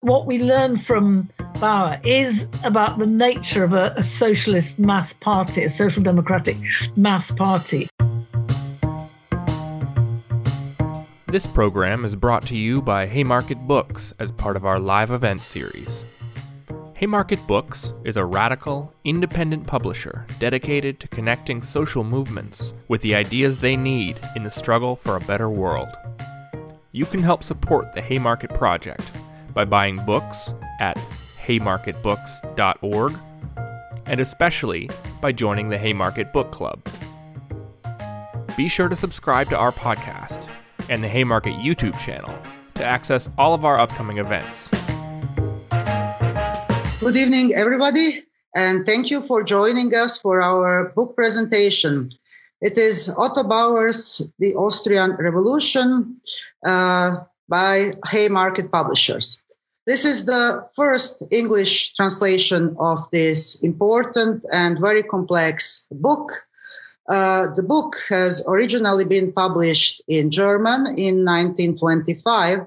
what we learn from Bauer is about the nature of a, a, socialist mass party, a social democratic mass party. This program is brought to you by Haymarket Books as part of our live event series. Haymarket Books is a radical, independent publisher dedicated to connecting social movements with the ideas they need in the struggle for a better world. You can help support the Haymarket Project by buying books at haymarketbooks.org and especially by joining the Haymarket Book Club. Be sure to subscribe to our podcast and the Haymarket YouTube channel to access all of our upcoming events. Good evening, everybody, and thank you for joining us for our book presentation. It is Otto Bauer's The Austrian Revolution, uh, by Haymarket Publishers. This is the first English translation of this important and very complex book. Uh, the book has originally been published in German in 1925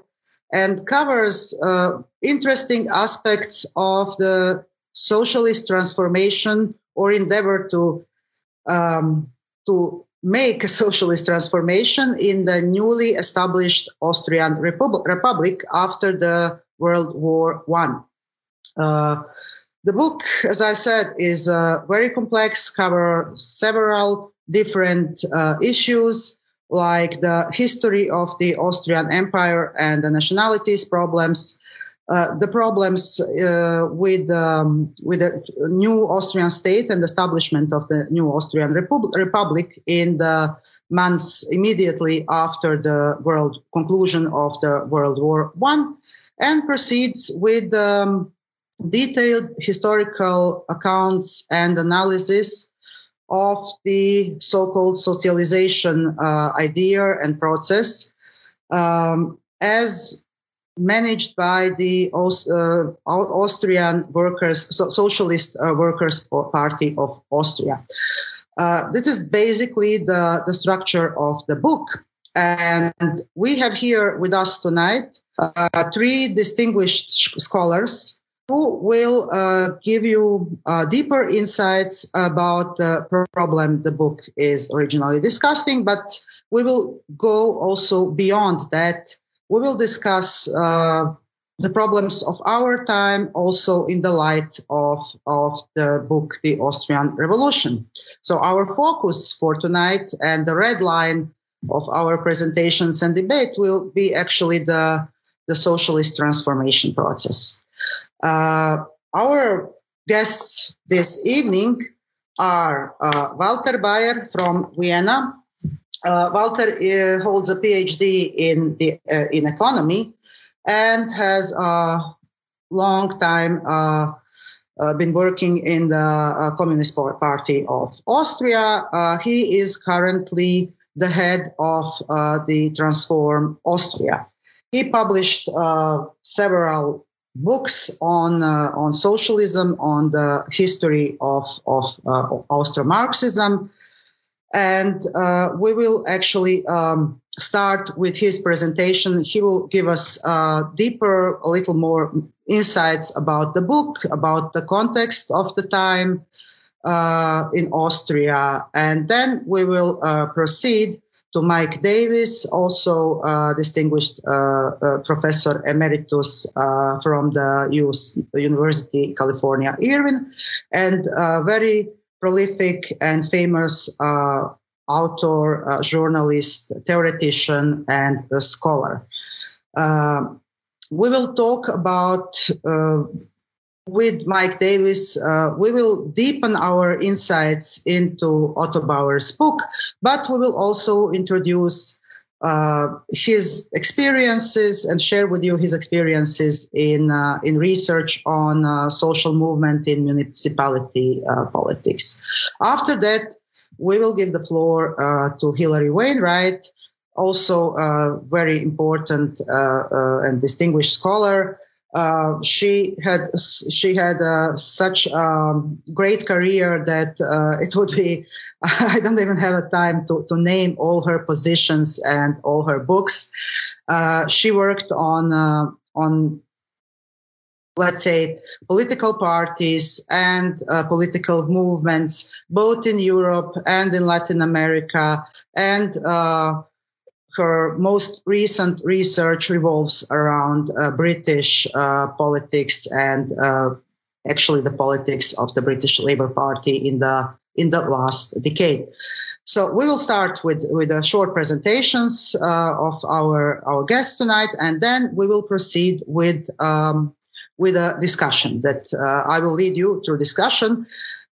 and covers uh, interesting aspects of the socialist transformation or endeavor to um, to make a socialist transformation in the newly established Austrian Repub- Republic after the World War One. Uh, the book, as I said, is uh, very complex, cover several different uh, issues like the history of the Austrian Empire and the nationalities problems, uh, the problems uh, with um, with the new Austrian state and establishment of the new Austrian Repub- Republic in the months immediately after the world conclusion of the World War One, and proceeds with um, detailed historical accounts and analysis of the so-called socialization uh, idea and process. Um, as managed by the uh, Austrian Workers, so Socialist uh, Workers Party of Austria. Uh, this is basically the, the structure of the book. And we have here with us tonight uh, three distinguished scholars who will uh, give you uh, deeper insights about the problem the book is originally discussing, but we will go also beyond that we will discuss uh, the problems of our time also in the light of, of the book The Austrian Revolution. So our focus for tonight and the red line of our presentations and debate will be actually the, the socialist transformation process. Uh, our guests this evening are uh, Walter Baier from Vienna, uh, Walter uh, holds a PhD in the uh, in economy and has a long time uh, uh, been working in the uh, Communist Party of Austria. he is currently the head of the Transform Austria. He published several books on on socialism, on the history of of Austro-Marxism and uh, we will actually um, start with his presentation. He will give us uh, deeper, a little more insights about the book, about the context of the time uh, in Austria, and then we will uh, proceed to Mike Davis, also uh, distinguished uh, professor emeritus from the US University California Irvine, and very prolific and famous uh, author, uh, journalist, theoretician, and scholar. Uh, we will talk about uh, with Mike Davis, uh, we will deepen our insights into Otto Bauer's book, but we will also introduce uh, his experiences and share with you his experiences in uh, in research on uh, social movement in municipality uh, politics. After that, we will give the floor uh, to Hilary Wainwright, also a very important uh, and distinguished scholar uh, she had she had uh, such a um, great career that uh, it would be I don't even have a time to, to name all her positions and all her books. Uh, she worked on uh, on let's say, political parties and political movements, both in Europe and in Latin America. And her most recent research revolves around uh, British uh, politics and uh, actually the politics of the British Labour Party in the in the last decade. So we will start with, with the short presentations uh, of our, our guests tonight, and then we will proceed with um, with a discussion that uh, I will lead you through discussion.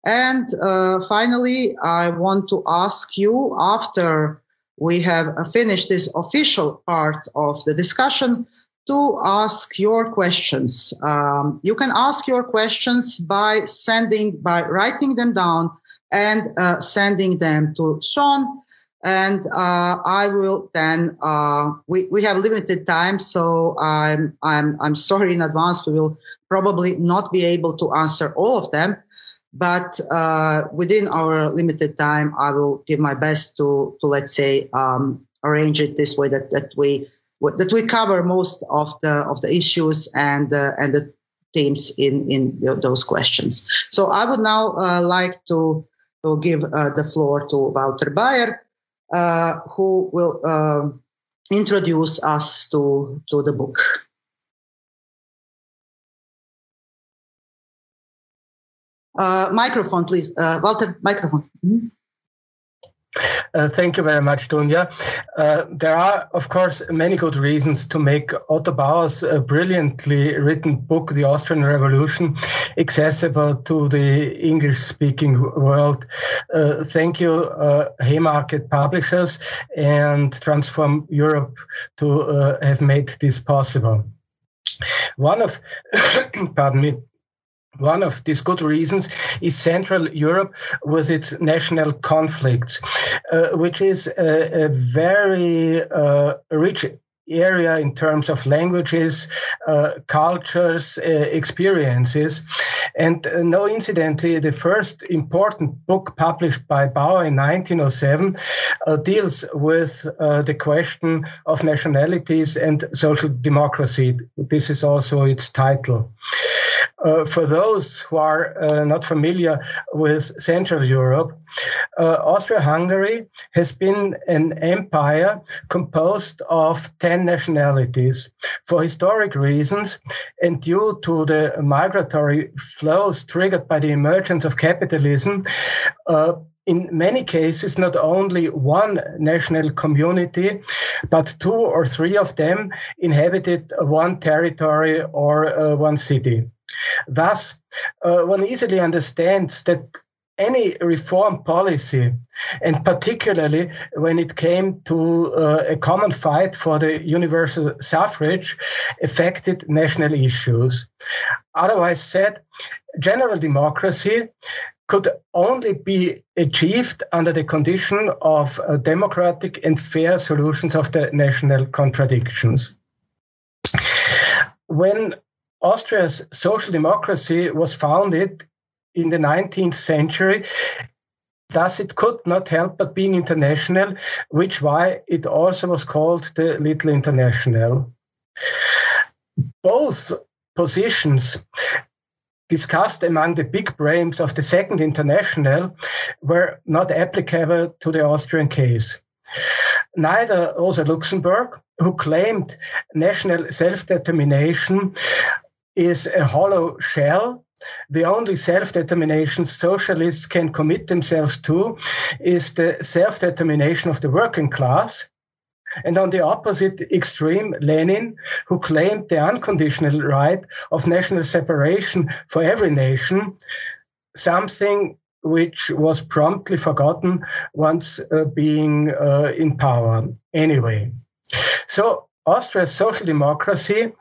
And uh, finally, I want to ask you after we have finished this official part of the discussion to ask your questions. Um, you can ask your questions by sending, by writing them down and uh, sending them to Sean. And uh, I will then. Uh, we we have limited time, so I'm I'm I'm sorry in advance. We will probably not be able to answer all of them, but uh, within our limited time, I will give my best to to let's say um, arrange it this way that that we that we cover most of the of the issues and uh, and the themes in in those questions. So I would now uh, like to to give uh, the floor to Walter Baier, uh, who will um, introduce us to, to the book. Uh, microphone, please. Uh, Walter, microphone. Mm-hmm. Uh, thank you very much, Dunja. Uh, there are, of course, many good reasons to make Otto Bauer's uh, brilliantly written book, The Austrian Revolution, accessible to the English speaking world. Uh, thank you, uh, Haymarket Publishers and Transform Europe to have made this possible. One of, pardon me, one of these good reasons is Central Europe with its national conflicts, uh, which is a, a very uh, rich area in terms of languages, uh, cultures, uh, experiences. And uh, no, incidentally, the first important book published by Bauer in 1907 uh, deals with uh, the question of nationalities and social democracy. This is also its title. Uh, for those who are uh, not familiar with Central Europe, uh, Austria Hungary has been an empire composed of 10 nationalities. For historic reasons and due to the migratory flows triggered by the emergence of capitalism, uh, in many cases, not only one national community, but two or three of them inhabited one territory or uh, one city. Thus, uh, one easily understands that any reform policy, and particularly when it came to uh, a common fight for the universal suffrage, affected national issues. Otherwise said, general democracy could only be achieved under the condition of uh, democratic and fair solutions of the national contradictions. When Austria's social democracy was founded in the 19th century. Thus, it could not help but being international, which why it also was called the Little International. Both positions discussed among the big brains of the Second International were not applicable to the Austrian case. Neither Rosa Luxemburg, who claimed national self determination, is a hollow shell. The only self determination socialists can commit themselves to is the self determination of the working class. And on the opposite extreme, Lenin, who claimed the unconditional right of national separation for every nation, something which was promptly forgotten once uh, being uh, in power. Anyway, so Austria's social democracy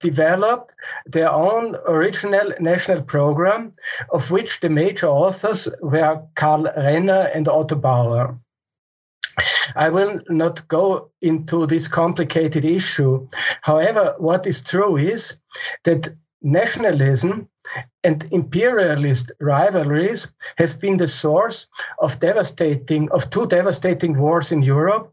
developed their own original national program, of which the major authors were Karl Renner and Otto Bauer. I will not go into this complicated issue. However, what is true is that nationalism and imperialist rivalries have been the source of devastating of two devastating wars in Europe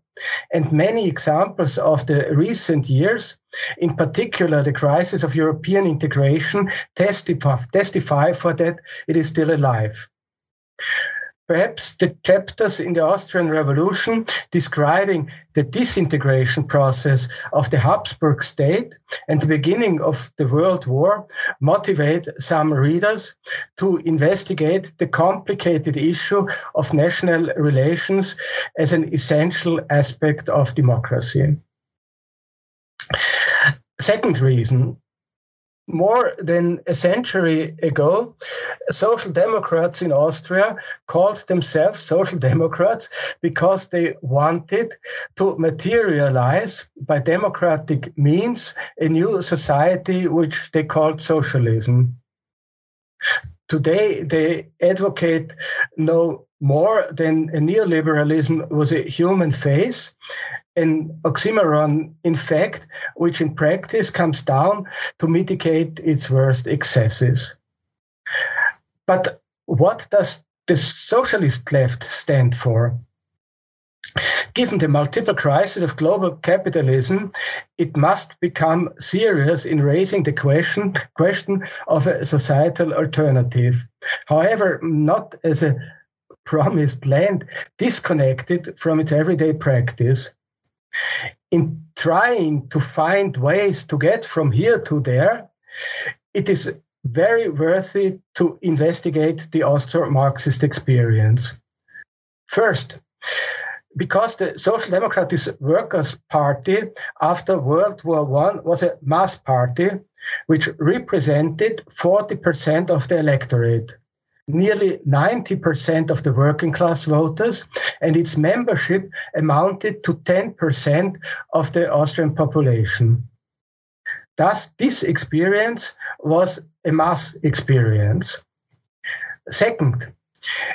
and many examples of the recent years, in particular the crisis of European integration, testify, testify for that it is still alive. Perhaps the chapters in the Austrian Revolution describing the disintegration process of the Habsburg state and the beginning of the World War motivate some readers to investigate the complicated issue of national relations as an essential aspect of democracy. Second reason, more than a century ago, social democrats in Austria called themselves social democrats because they wanted to materialize by democratic means a new society which they called socialism. Today, they advocate no more than a neoliberalism was a human face an oxymoron, in fact, which in practice comes down to mitigate its worst excesses. But what does the socialist left stand for? Given the multiple crises of global capitalism, it must become serious in raising the question, question of a societal alternative. However, not as a promised land disconnected from its everyday practice in trying to find ways to get from here to there, it is very worthy to investigate the Austro Marxist experience. First, because the Social Democratic Workers' Party after World War I was a mass party which represented 40% of the electorate nearly 90% of the working class voters, and its membership amounted to 10% of the Austrian population. Thus, this experience was a mass experience. Second,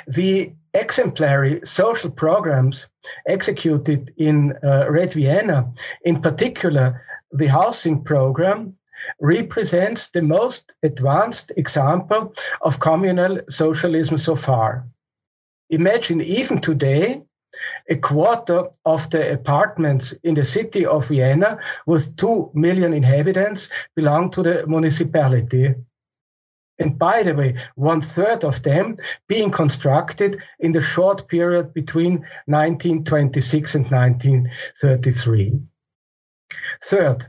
the exemplary social programs executed in uh, Red Vienna, in particular the housing program, represents the most advanced example of communal socialism so far. Imagine even today, a quarter of the apartments in the city of Vienna with 2 million inhabitants belong to the municipality. And by the way, one third of them being constructed in the short period between 1926 and 1933. Third,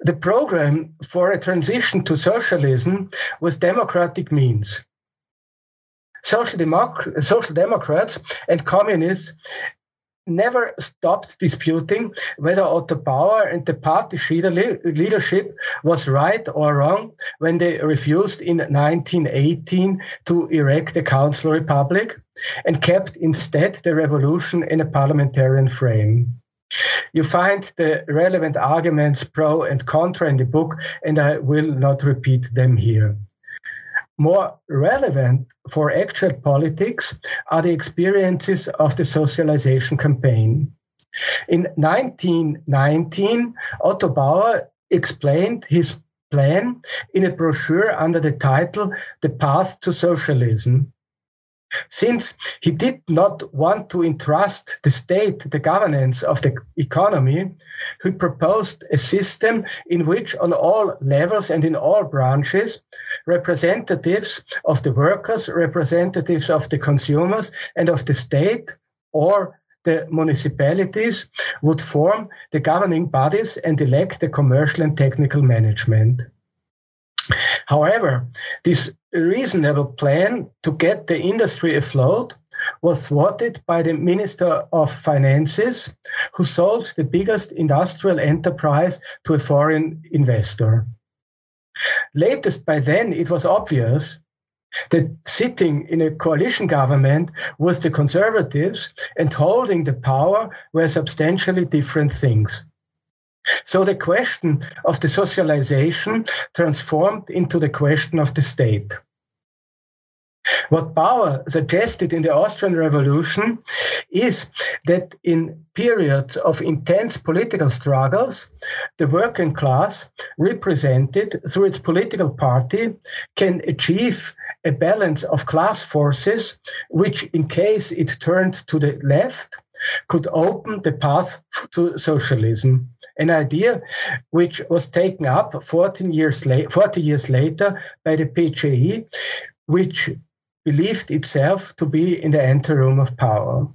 the program for a transition to socialism with democratic means. Social, Democ- Social Democrats and communists never stopped disputing whether Otto Bauer and the party leadership was right or wrong when they refused in 1918 to erect a council republic and kept instead the revolution in a parliamentarian frame. You find the relevant arguments pro and contra in the book, and I will not repeat them here. More relevant for actual politics are the experiences of the socialization campaign. In 1919, Otto Bauer explained his plan in a brochure under the title The Path to Socialism. Since he did not want to entrust the state the governance of the economy, he proposed a system in which, on all levels and in all branches, representatives of the workers, representatives of the consumers, and of the state or the municipalities would form the governing bodies and elect the commercial and technical management. However, this reasonable plan to get the industry afloat was thwarted by the Minister of Finances, who sold the biggest industrial enterprise to a foreign investor. Latest by then, it was obvious that sitting in a coalition government with the conservatives and holding the power were substantially different things. So the question of the socialization transformed into the question of the state. What Bauer suggested in the Austrian Revolution is that in periods of intense political struggles, the working class, represented through its political party, can achieve a balance of class forces, which, in case it turned to the left, could open the path to socialism, an idea which was taken up 14 years 40 years later by the PCI, which believed itself to be in the anteroom of power.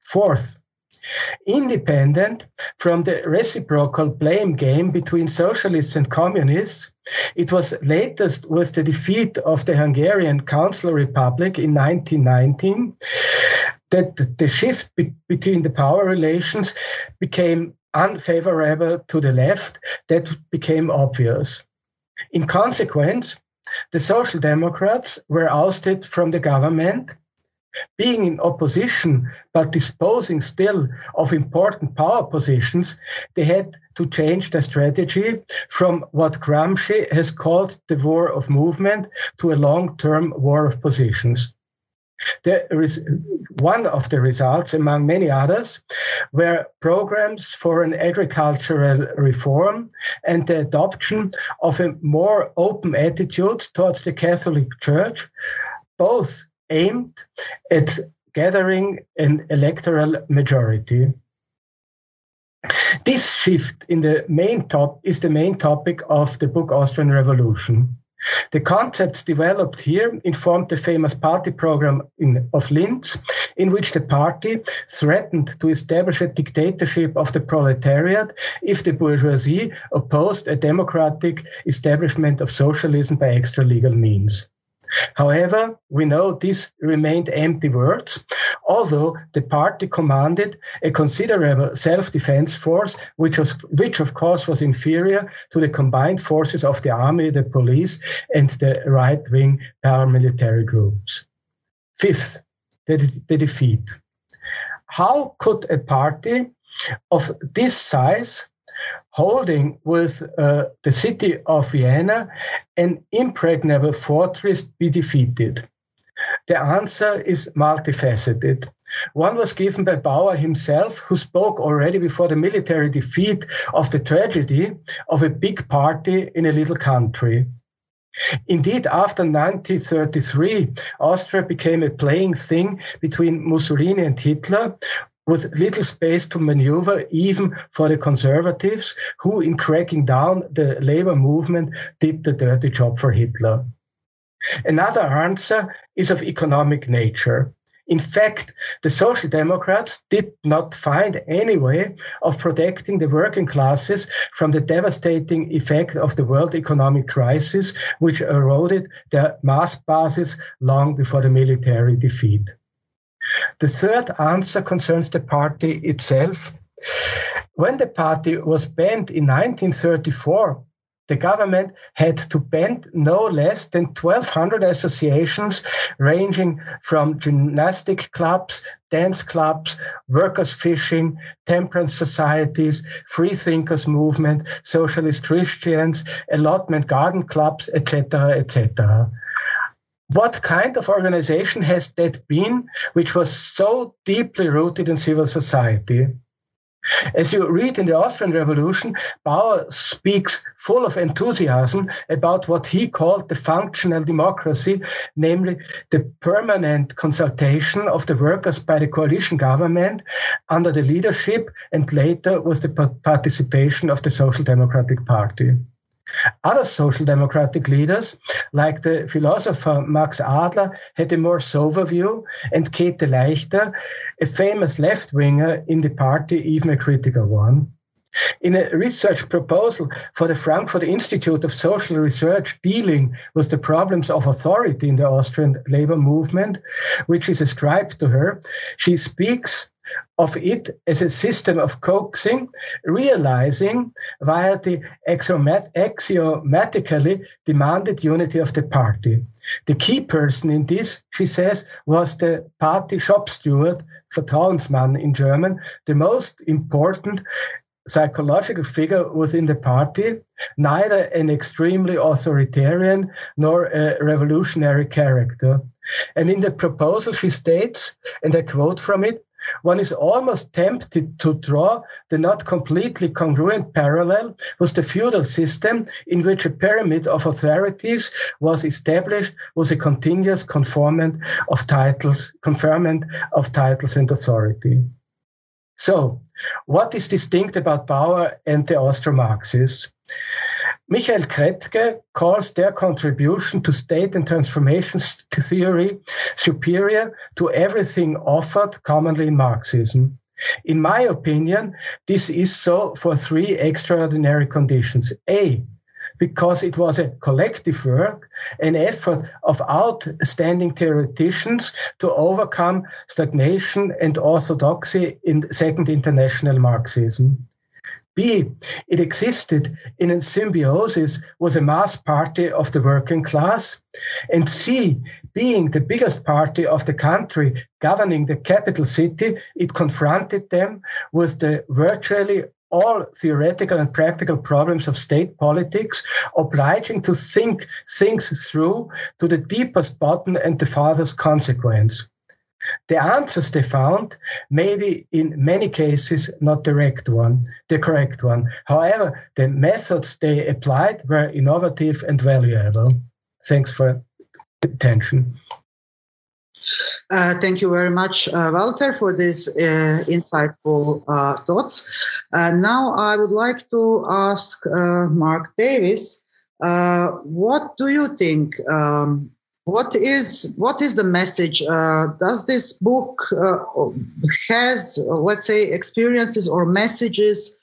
Fourth, Independent from the reciprocal blame game between socialists and communists, it was latest with the defeat of the Hungarian Council Republic in 1919 that the shift be- between the power relations became unfavorable to the left. That became obvious. In consequence, the Social Democrats were ousted from the government being in opposition but disposing still of important power positions, they had to change their strategy from what Gramsci has called the war of movement to a long term war of positions. There is one of the results, among many others, were programs for an agricultural reform and the adoption of a more open attitude towards the Catholic Church, both aimed at gathering an electoral majority. This shift in the main top is the main topic of the book Austrian Revolution. The concepts developed here informed the famous party program in, of Linz, in which the party threatened to establish a dictatorship of the proletariat if the bourgeoisie opposed a democratic establishment of socialism by extra legal means. However, we know this remained empty words, although the party commanded a considerable self-defense force, which was, which of course was inferior to the combined forces of the army, the police, and the right-wing paramilitary groups. Fifth, the, the defeat. How could a party of this size holding with uh, the city of Vienna an impregnable fortress be defeated? The answer is multifaceted. One was given by Bauer himself, who spoke already before the military defeat of the tragedy of a big party in a little country. Indeed, after 1933, Austria became a playing thing between Mussolini and Hitler, with little space to maneuver even for the conservatives, who, in cracking down the labor movement, did the dirty job for Hitler. Another answer is of economic nature. In fact, the Social Democrats did not find any way of protecting the working classes from the devastating effect of the world economic crisis, which eroded their mass bases long before the military defeat. The third answer concerns the party itself. When the party was banned in 1934, the government had to ban no less than 1,200 associations ranging from gymnastic clubs, dance clubs, workers' fishing, temperance societies, free thinkers movement, socialist Christians, allotment garden clubs, etc., etc what kind of organization has that been which was so deeply rooted in civil society? As you read in the Austrian Revolution, Bauer speaks full of enthusiasm about what he called the functional democracy, namely the permanent consultation of the workers by the coalition government under the leadership and later with the participation of the Social Democratic Party. Other social democratic leaders, like the philosopher Max Adler, had a more sober view, and Käthe Leichter, a famous left winger in the party, even a critical one. In a research proposal for the Frankfurt Institute of Social Research dealing with the problems of authority in the Austrian labor movement, which is ascribed to her, she speaks of it as a system of coaxing, realizing via the axiomatically demanded unity of the party. The key person in this, she says, was the party shop steward, Vertrauensmann in German, the most important psychological figure within the party, neither an extremely authoritarian nor a revolutionary character. And in the proposal, she states, and I quote from it, one is almost tempted to draw the not completely congruent parallel with the feudal system in which a pyramid of authorities was established with a continuous conformment of titles, conferment of titles and authority. So, what is distinct about Bauer and the Austro-Marxists? Michael Krätke calls their contribution to state and transformation theory superior to everything offered commonly in Marxism. In my opinion, this is so for three extraordinary conditions. A, because it was a collective work, an effort of outstanding theoreticians to overcome stagnation and orthodoxy in Second International Marxism. B, it existed in a symbiosis with a mass party of the working class. And C, being the biggest party of the country governing the capital city, it confronted them with the virtually all theoretical and practical problems of state politics, obliging to think things through to the deepest bottom and the farthest consequence. The answers they found may be in many cases not direct one, the correct one. However, the methods they applied were innovative and valuable. Thanks for attention. Uh, thank you very much, uh, Walter, for these uh, insightful uh, thoughts. Uh, now, I would like to ask uh, Mark Davis, what do you think um, what is what is the message? Uh, does this book uh, has let's say experiences or messages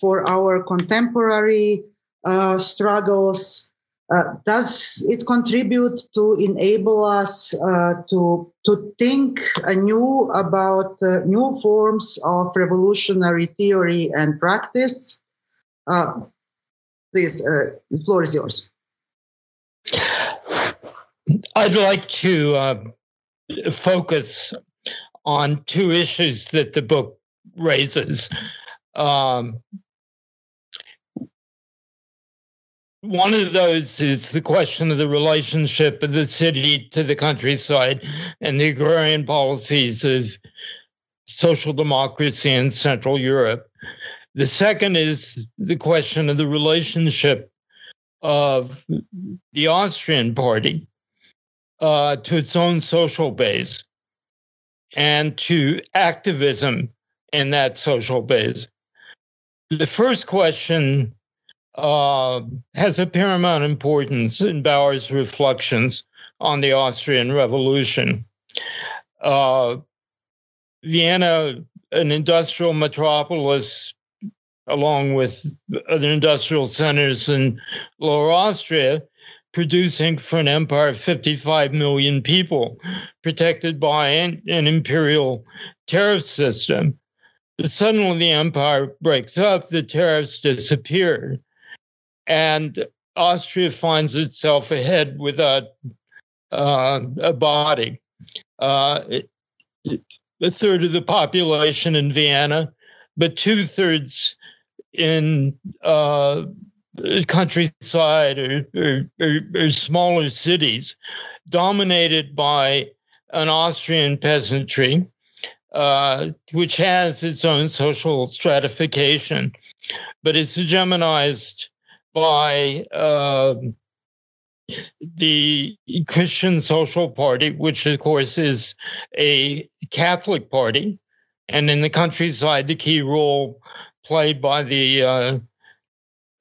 for our contemporary uh, struggles? Uh, does it contribute to enable us uh, to to think anew about uh, new forms of revolutionary theory and practice? please, the floor is yours. I'd like to uh, focus on two issues that the book raises. Um, one of those is the question of the relationship of the city to the countryside and the agrarian policies of social democracy in Central Europe. The second is the question of the relationship of the Austrian party uh, to its own social base and to activism in that social base. The first question uh, has a paramount importance in Bauer's reflections on the Austrian Revolution. Uh, Vienna, an industrial metropolis, along with other industrial centers in Lower Austria, producing for an empire of 55 million people, protected by an, an imperial tariff system. But suddenly the empire breaks up, the tariffs disappear, and Austria finds itself ahead without uh, a body. Uh, a third of the population in Vienna, but two thirds in uh, countryside or, or, or, or smaller cities dominated by an Austrian peasantry, uh, which has its own social stratification, but it's hegemonized by uh, the Christian Social Party, which of course is a Catholic party, and in the countryside, the key role played by the uh,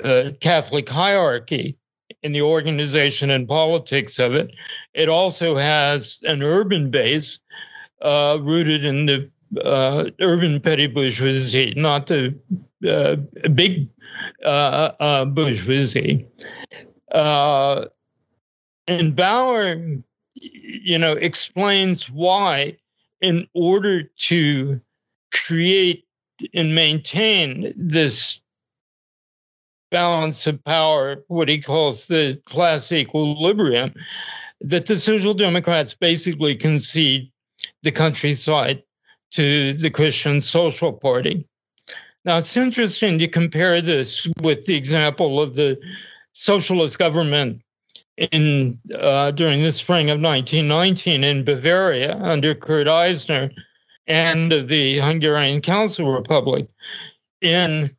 uh, Catholic hierarchy in the organization and politics of it. It also has an urban base uh, rooted in the uh, urban petty bourgeoisie, not the uh, big uh, uh, bourgeoisie. and Bauer, you know, explains why, in order to create and maintain this balance of power, what he calls the class equilibrium, that the Social Democrats basically concede the countryside to the Christian Social Party. Now, it's interesting to compare this with the example of the socialist government in uh, during the spring of 1919 in Bavaria under Kurt Eisner, and of the Hungarian Council Republic. In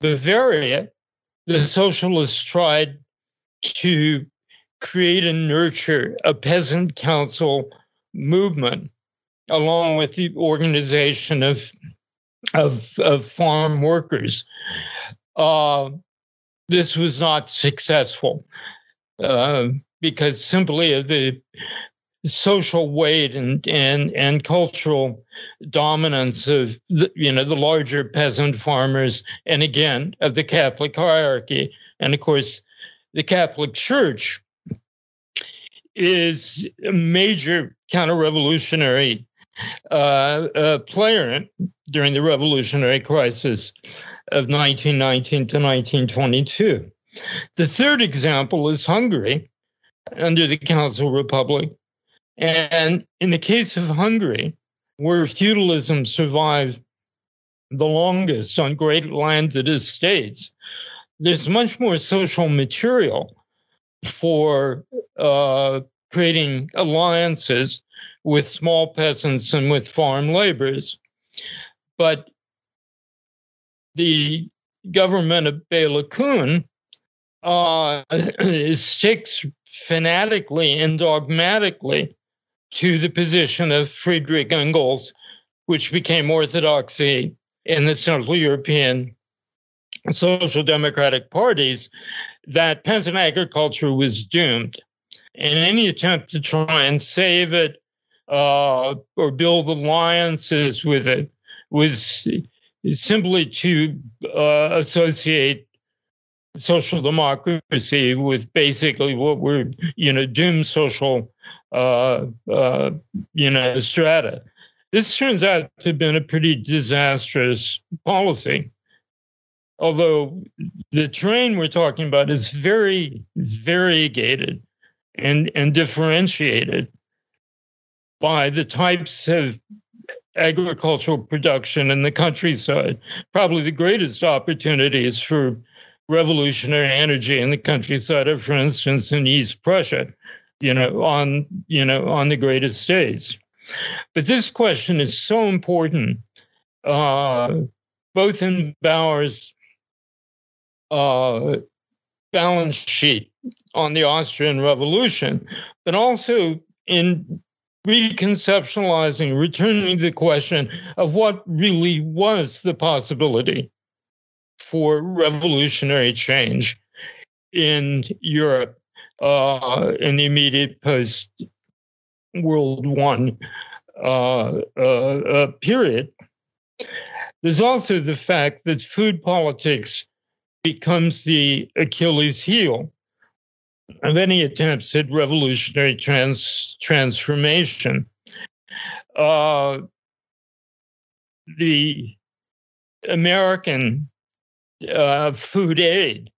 Bavaria, the socialists tried to create and nurture a peasant council movement along with the organization of of, of farm workers. Uh, this was not successful uh, because simply of the social weight and and and cultural dominance of the, you know the larger peasant farmers and again of the Catholic hierarchy and of course the Catholic Church is a major counter-revolutionary uh, uh, player during the revolutionary crisis of 1919 to 1922. The third example is Hungary under the Council Republic. And in the case of Hungary, where feudalism survived the longest on great landed estates, there's much more social material for uh, creating alliances with small peasants and with farm laborers. But the government of Bela Kun uh, sticks fanatically and dogmatically to the position of Friedrich Engels, which became orthodoxy in the Central European social democratic parties, that peasant agriculture was doomed. And any attempt to try and save it uh, or build alliances with it was simply to uh, associate social democracy with basically what were, you know, doomed social, uh, uh, you know, strata. This turns out to have been a pretty disastrous policy. Although the terrain we're talking about is very variegated and, and differentiated by the types of agricultural production in the countryside. Probably the greatest opportunities for revolutionary energy in the countryside are, for instance, in East Prussia, you know, on you know on the greatest estates. But this question is so important, uh, both in Bauer's uh, balance sheet on the Austrian Revolution, but also in reconceptualizing, returning to the question of what really was the possibility for revolutionary change in Europe uh, in the immediate post World One uh, uh, uh, period. There's also the fact that food politics becomes the Achilles heel of any attempts at revolutionary trans- transformation. Uh, the American uh, food aid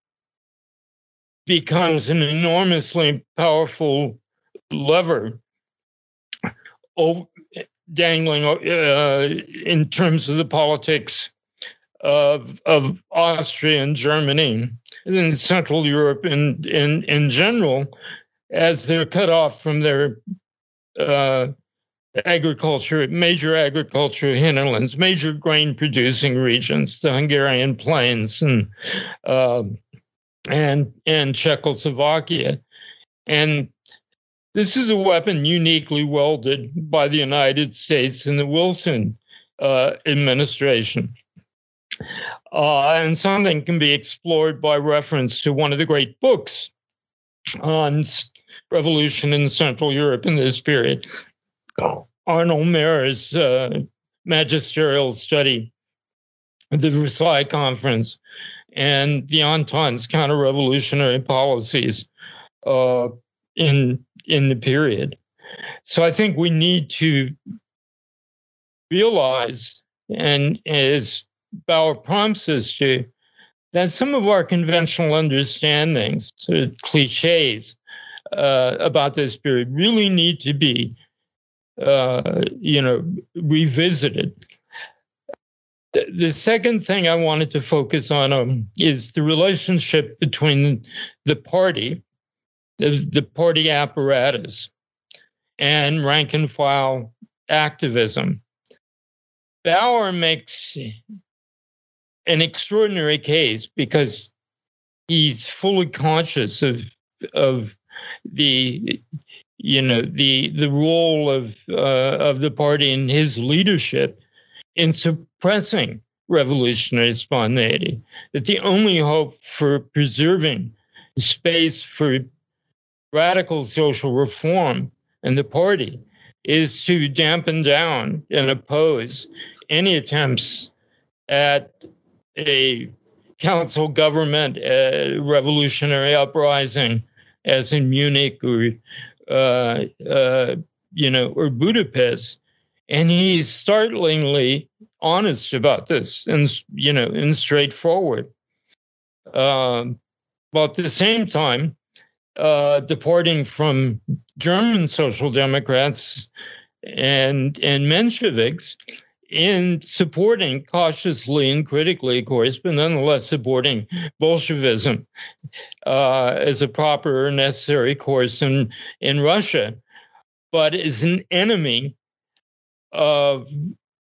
becomes an enormously powerful lever dangling uh, in terms of the politics of, of Austria and Germany and Central Europe in, in, in general as they're cut off from their uh, agriculture, major agriculture hinterlands, major grain producing regions, the Hungarian plains and uh, and and Czechoslovakia, and this is a weapon uniquely welded by the United States and the Wilson uh, administration. Uh, and something can be explored by reference to one of the great books on revolution in Central Europe in this period, Arnold Mayer's uh, magisterial study the Versailles Conference and the Entente's counter-revolutionary policies uh, in in the period. So I think we need to realize, and as Bauer prompts us to, that some of our conventional understandings, uh, cliches uh, about this period, really need to be, uh, you know, revisited. The, second thing I wanted to focus on um, is the relationship between the party, the, the party apparatus, and rank and file activism. Bauer makes an extraordinary case because he's fully conscious of of the you know the the role of uh, of the party and his leadership in suppressing revolutionary spontaneity. That the only hope for preserving space for radical social reform in the party is to dampen down and oppose any attempts at a council government uh, revolutionary uprising, as in Munich or uh, uh, you know or Budapest, and he's startlingly honest about this and you know and straightforward. Um, but at the same time, uh, deporting from German social democrats and and Mensheviks in supporting cautiously and critically, of course, but nonetheless supporting Bolshevism uh, as a proper or necessary course in in Russia, but as an enemy of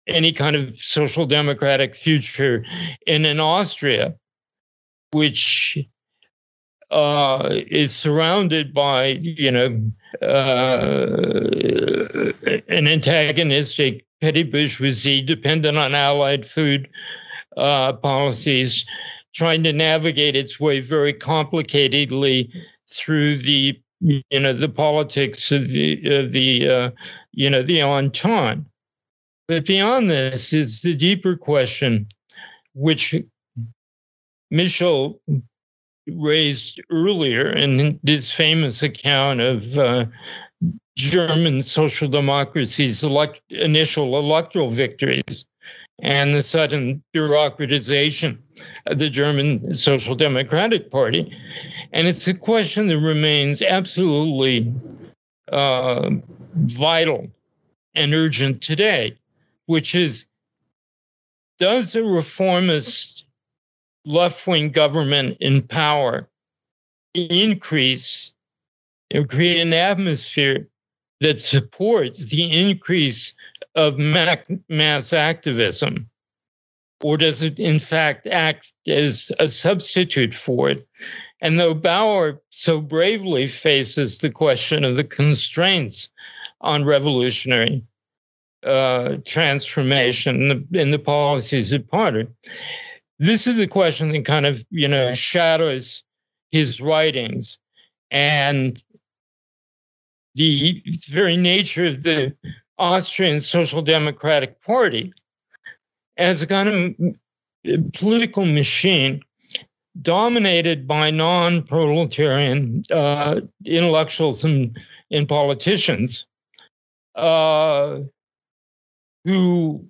any kind of social democratic future in an Austria, which uh, is surrounded by, you know, uh, an antagonistic petty bourgeoisie dependent on Allied food uh, policies, trying to navigate its way very complicatedly through the, you know, the politics of the, of the uh, you know, the Entente. But beyond this is the deeper question, which Michels raised earlier in this famous account of uh, German social democracy's elect- initial electoral victories and the sudden bureaucratization of the German Social Democratic Party. And it's a question that remains absolutely uh, vital and urgent today which is does a reformist left wing government in power increase or create an atmosphere that supports the increase of mass activism? Or does it, in fact, act as a substitute for it? And though Bauer so bravely faces the question of the constraints on revolutionary uh, transformation in the, in the policies of party. This is a question that kind of, you know, shadows his writings and the very nature of the Austrian Social Democratic Party as a kind of political machine dominated by non proletarian uh, intellectuals and, and politicians. Uh, who,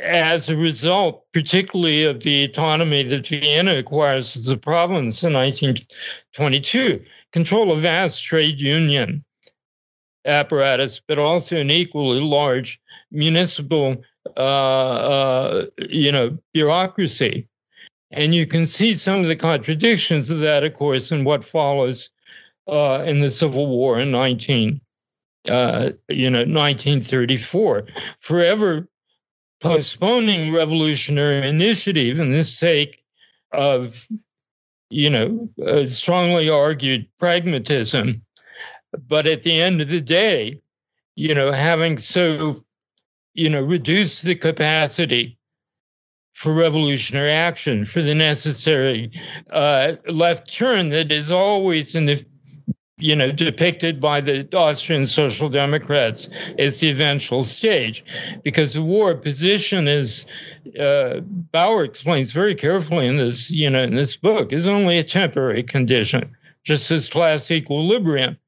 as a result, particularly of the autonomy that Vienna acquires as a province in 1922, control a vast trade union apparatus, but also an equally large municipal, uh, uh, you know, bureaucracy. And you can see some of the contradictions of that, of course, in what follows uh, in the Civil War in 19 uh, you know, 1934, forever postponing revolutionary initiative in the sake of, you know, strongly argued pragmatism. But at the end of the day, you know, having so, you know, reduced the capacity for revolutionary action, for the necessary uh, left turn that is always in the you know, depicted by the Austrian Social Democrats as the eventual stage, because the war position is, uh, Bauer explains very carefully in this, you know, in this book, is only a temporary condition, just as class equilibrium,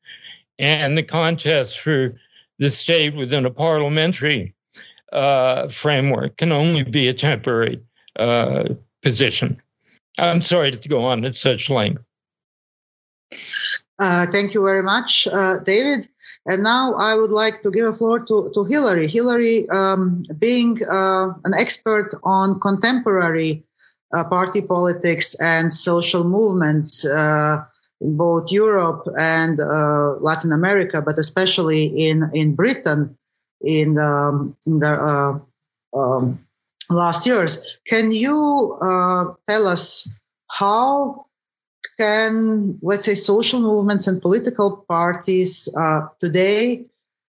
and the contest for the state within a parliamentary uh, framework can only be a temporary uh, position. I'm sorry to go on at such length. Uh, thank you very much, uh, David. And now I would like to give a floor to, to Hillary. Hilary, um, being uh, an expert on contemporary uh, party politics and social movements uh, in both Europe and Latin America, but especially in, in Britain, in, um, in the um, last years. Can you tell us how can, let's say, social movements and political parties uh, today,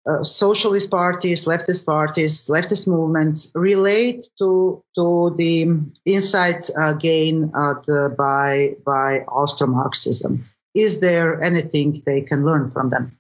uh, socialist parties, leftist parties, leftist movements relate to to the insights uh, gained by by Austro-Marxism? Is there anything they can learn from them?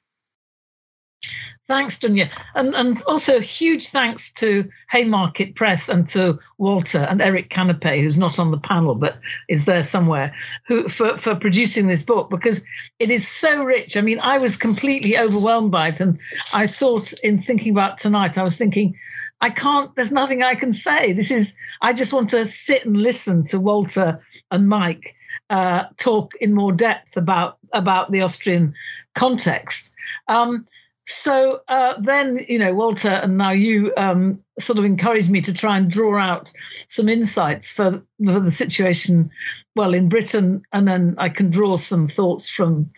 Thanks, Dunya. And, and also huge thanks to Haymarket Press and to Walter and Eric Canepa, who's not on the panel but is there somewhere, who for, for producing this book because it is so rich. I mean, I was completely overwhelmed by it. And I thought in thinking about tonight, I was thinking, I can't, there's nothing I can say. This is, I just want to sit and listen to Walter and Mike uh, talk in more depth about, about the Austrian context. Um, so uh, then, you know, Walter and now you um, sort of encouraged me to try and draw out some insights for, for, the situation, well, in Britain, and then I can draw some thoughts from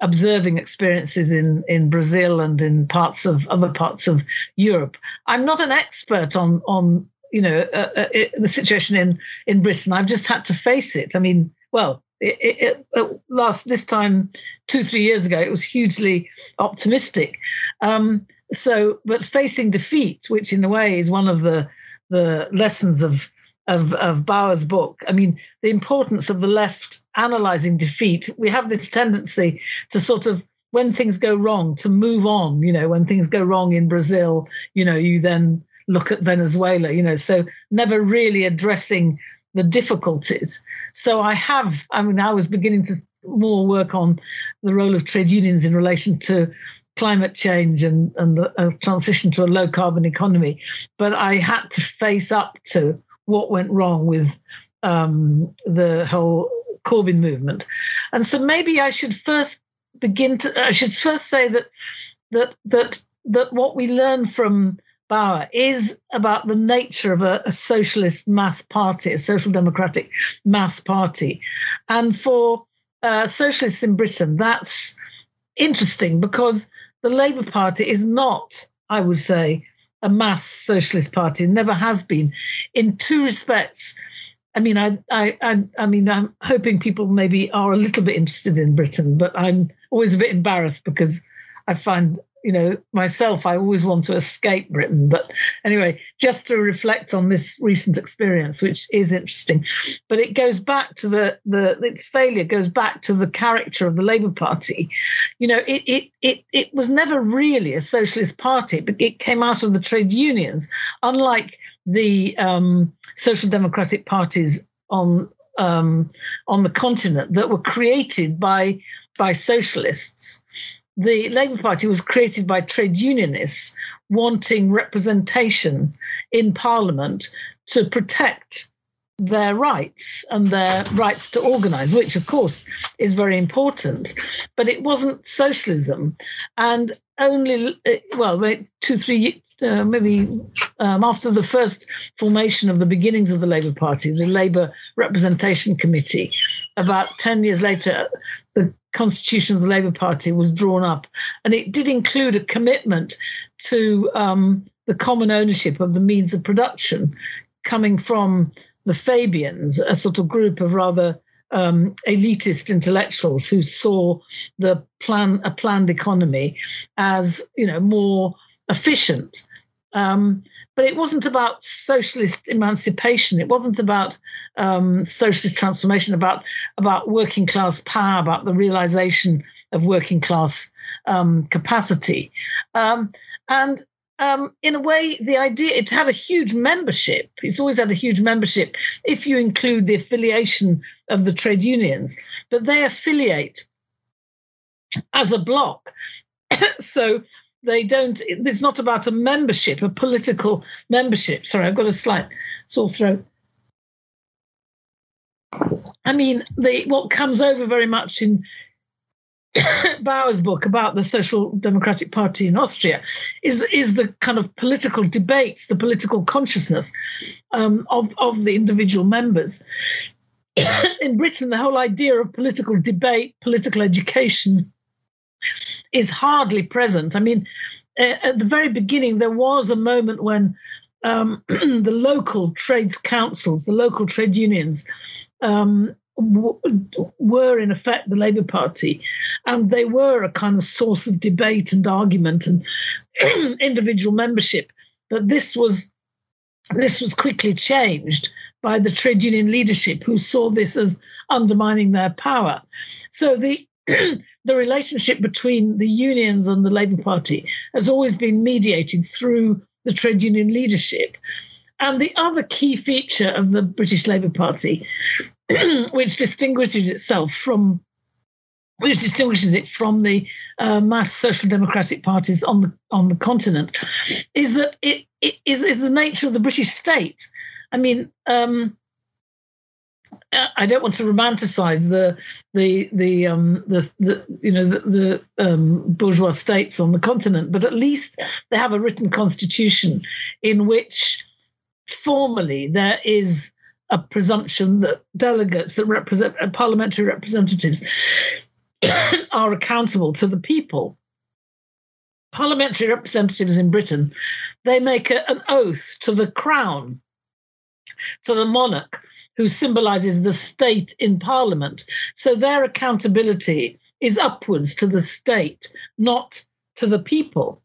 observing experiences in, in Brazil and in parts of other parts of Europe. I'm not an expert on on you know uh, uh, the situation in in Britain. I've just had to face it. I mean, well, it, it, it, last this time two three years ago it was hugely optimistic um, so but facing defeat which in a way is one of the the lessons of of, of Bauer's book. I mean, the importance of the left analyzing defeat. We have this tendency to sort of, when things go wrong, to move on. You know, when things go wrong in Brazil, you know, you then look at Venezuela, you know, so never really addressing the difficulties. So I have, I mean, I was beginning to more work on the role of trade unions in relation to climate change and, and the transition to a low carbon economy. But I had to face up to what went wrong with um, the whole Corbyn movement. And so maybe I should first begin to, I should first say that, that, that, that what we learn from Bauer is about the nature of a, a, socialist mass party, a social democratic mass party. And for uh, socialists in Britain, that's interesting because the Labour Party is not, I would say, a mass socialist party, never has been, in two respects. I mean, I, I, I, I, mean, I'm hoping people maybe are a little bit interested in Britain, but I'm always a bit embarrassed because I find you know, myself, I always want to escape Britain. But anyway, just to reflect on this recent experience, which is interesting, but it goes back to the, the its failure goes back to the character of the Labour Party. You know, it it it it was never really a socialist party, but it came out of the trade unions, unlike the um, social democratic parties on um, on the continent that were created by by socialists the Labour Party was created by trade unionists wanting representation in Parliament to protect their rights and their rights to organize, which of course is very important. But it wasn't socialism. And only, well, two, three, uh, maybe um, after the first formation of the beginnings of the Labour Party, the Labour Representation Committee, about 10 years later, the constitution of the Labour Party was drawn up, and it did include a commitment to um, the common ownership of the means of production coming from the Fabians, a sort of group of rather um, elitist intellectuals who saw the plan a planned economy as you know more efficient. Um, but it wasn't about socialist emancipation. It wasn't about um, socialist transformation. About about working class power. About the realization of working class um, capacity. Um, and um, in a way, the idea it had a huge membership. It's always had a huge membership if you include the affiliation of the trade unions, but they affiliate as a block. so they don't it's not about a membership a political membership sorry i've got a slight sore throat i mean what comes over very much in Bauer's book about the Social Democratic Party in Austria is is the kind of political debates, the political consciousness um, of of the individual members. in Britain, the whole idea of political debate, political education, is hardly present. I mean, at the very beginning, there was a moment when um, the local trades councils, the local trade unions, um, were in effect the Labour Party, and they were a kind of source of debate and argument and individual membership. But this was this was quickly changed by the trade union leadership, who saw this as undermining their power. So the the relationship between the unions and the Labour Party has always been mediated through the trade union leadership. And the other key feature of the British Labour Party, which distinguishes itself from which distinguishes it from the uh, mass social democratic parties on the on the continent, is that it, it is, is the nature of the British state. I mean, um, I don't want to romanticize the the the um the, the you know the, the um, bourgeois states on the continent, but at least they have a written constitution in which formally there is a presumption that delegates that represent uh, parliamentary representatives are accountable to the people. Parliamentary representatives in Britain they make a, an oath to the crown, to the monarch who symbolizes the state in parliament. So their accountability is upwards to the state, not to the people.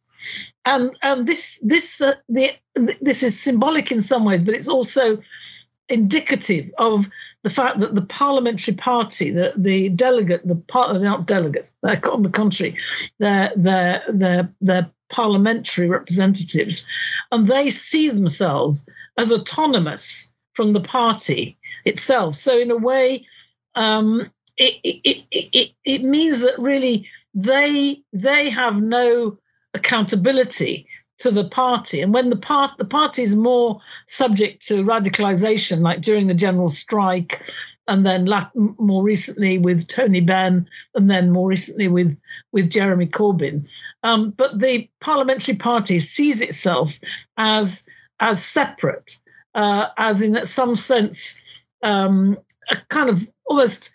And and this this uh, the, this is symbolic in some ways, but it's also indicative of the fact that the parliamentary party, the, the delegate, the part, not delegates, on the contrary, they're, they're, they're, they're parliamentary representatives, and they see themselves as autonomous from the party itself. So in a way, um, it, it, it, it, means that really they they have no accountability to the party. And when the part the party is more subject to radicalization, like during the general strike, and then more recently with Tony Benn, and then more recently with with Jeremy Corbyn. Um, but the parliamentary party sees itself as as separate, uh, as in some sense um, a kind of almost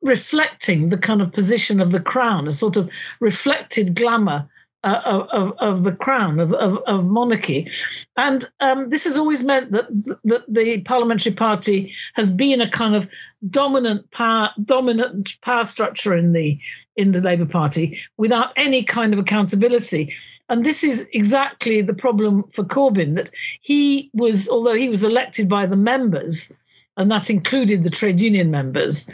reflecting the kind of position of the crown, a sort of reflected glamour uh, of, of, the crown of, of, of monarchy, and um, this has always meant that, that the parliamentary party has been a kind of dominant power dominant power structure in the in the Labour Party without any kind of accountability. And this is exactly the problem for Corbyn that he was, although he was elected by the members, and that included the trade union members.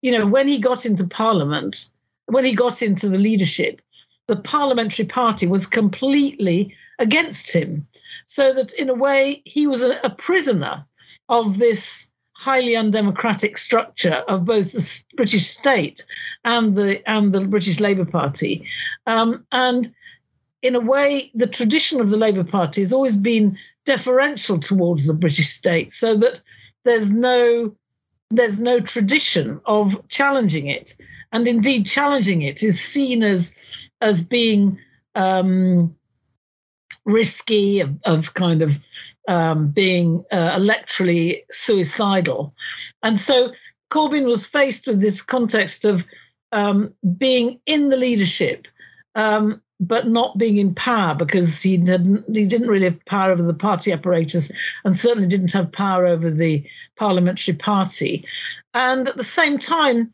You know, when he got into parliament, when he got into the leadership, the parliamentary party was completely against him. So that in a way, he was a, a prisoner of this highly undemocratic structure of both the British state and the and the British Labour Party. Um, and in a way, the tradition of the Labour Party has always been deferential towards the British state, so that there's no there's no tradition of challenging it, and indeed challenging it is seen as as being um, risky, of, of, kind of um, being uh, electorally suicidal, and so Corbyn was faced with this context of um, being in the leadership um, but not being in power because he didn't he didn't really have power over the party apparatus and certainly didn't have power over the parliamentary party. And at the same time,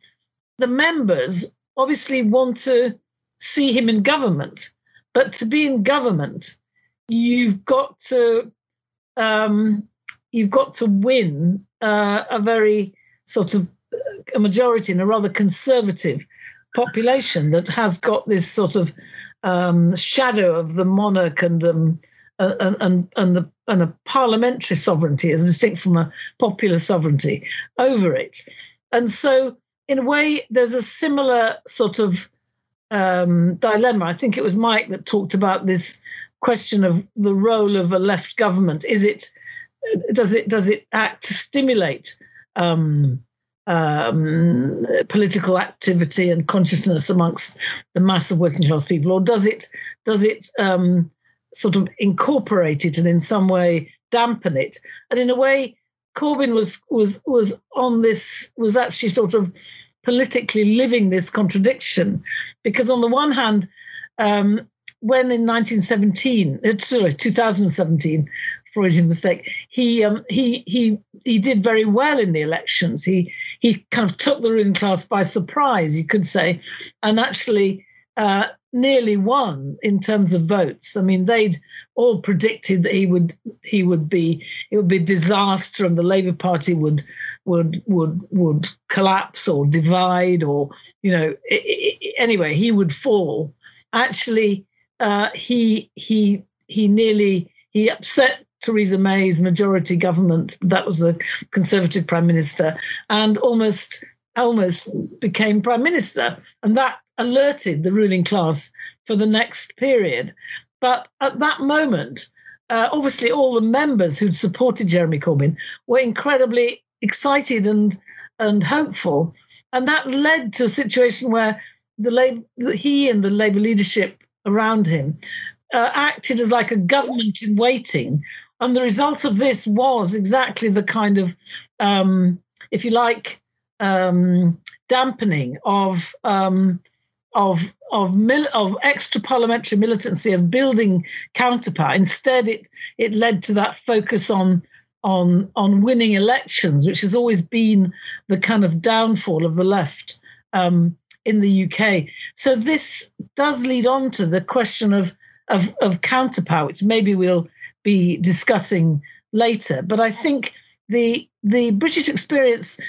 the members obviously want to see him in government, but to be in government, you've got to um, you've got to win uh, a very sort of a majority in a rather conservative population that has got this sort of um, shadow of the monarch and um, and and and, the, and a parliamentary sovereignty as distinct from a popular sovereignty over it. And so, in a way, there's a similar sort of um, dilemma. I think it was Mike that talked about this question of the role of a left government. Is it does it does it act to stimulate um, um, political activity and consciousness amongst the mass of working class people, or does it does it um, sort of incorporate it and in some way dampen it? And in a way, Corbyn was was was on this was actually sort of politically living this contradiction, because on the one hand, um, when in 1917, uh, sorry, 2017, Freudian mistake. He um, he he he did very well in the elections. He he kind of took the ruling class by surprise, you could say, and actually uh, nearly won in terms of votes. I mean, they'd all predicted that he would he would be it would be disaster, and the Labour Party would would would would collapse or divide, or you know, it, it, anyway, he would fall. Actually, uh, he he he nearly he upset Theresa May's majority government. That was the Conservative Prime Minister, and almost almost became Prime Minister, and that alerted the ruling class for the next period. But at that moment, uh, obviously, all the members who'd supported Jeremy Corbyn were incredibly excited and and hopeful, and that led to a situation where the Labour, he and the Labour leadership around him uh, acted as like a government in waiting. And the result of this was exactly the kind of, um, if you like, um, dampening of um, of of mil- of extra parliamentary militancy of building counterpower. Instead, it it led to that focus on on on winning elections, which has always been the kind of downfall of the left um, in the UK. So this does lead on to the question of of, of counterpower, which maybe we'll be discussing later. But I think the the British experience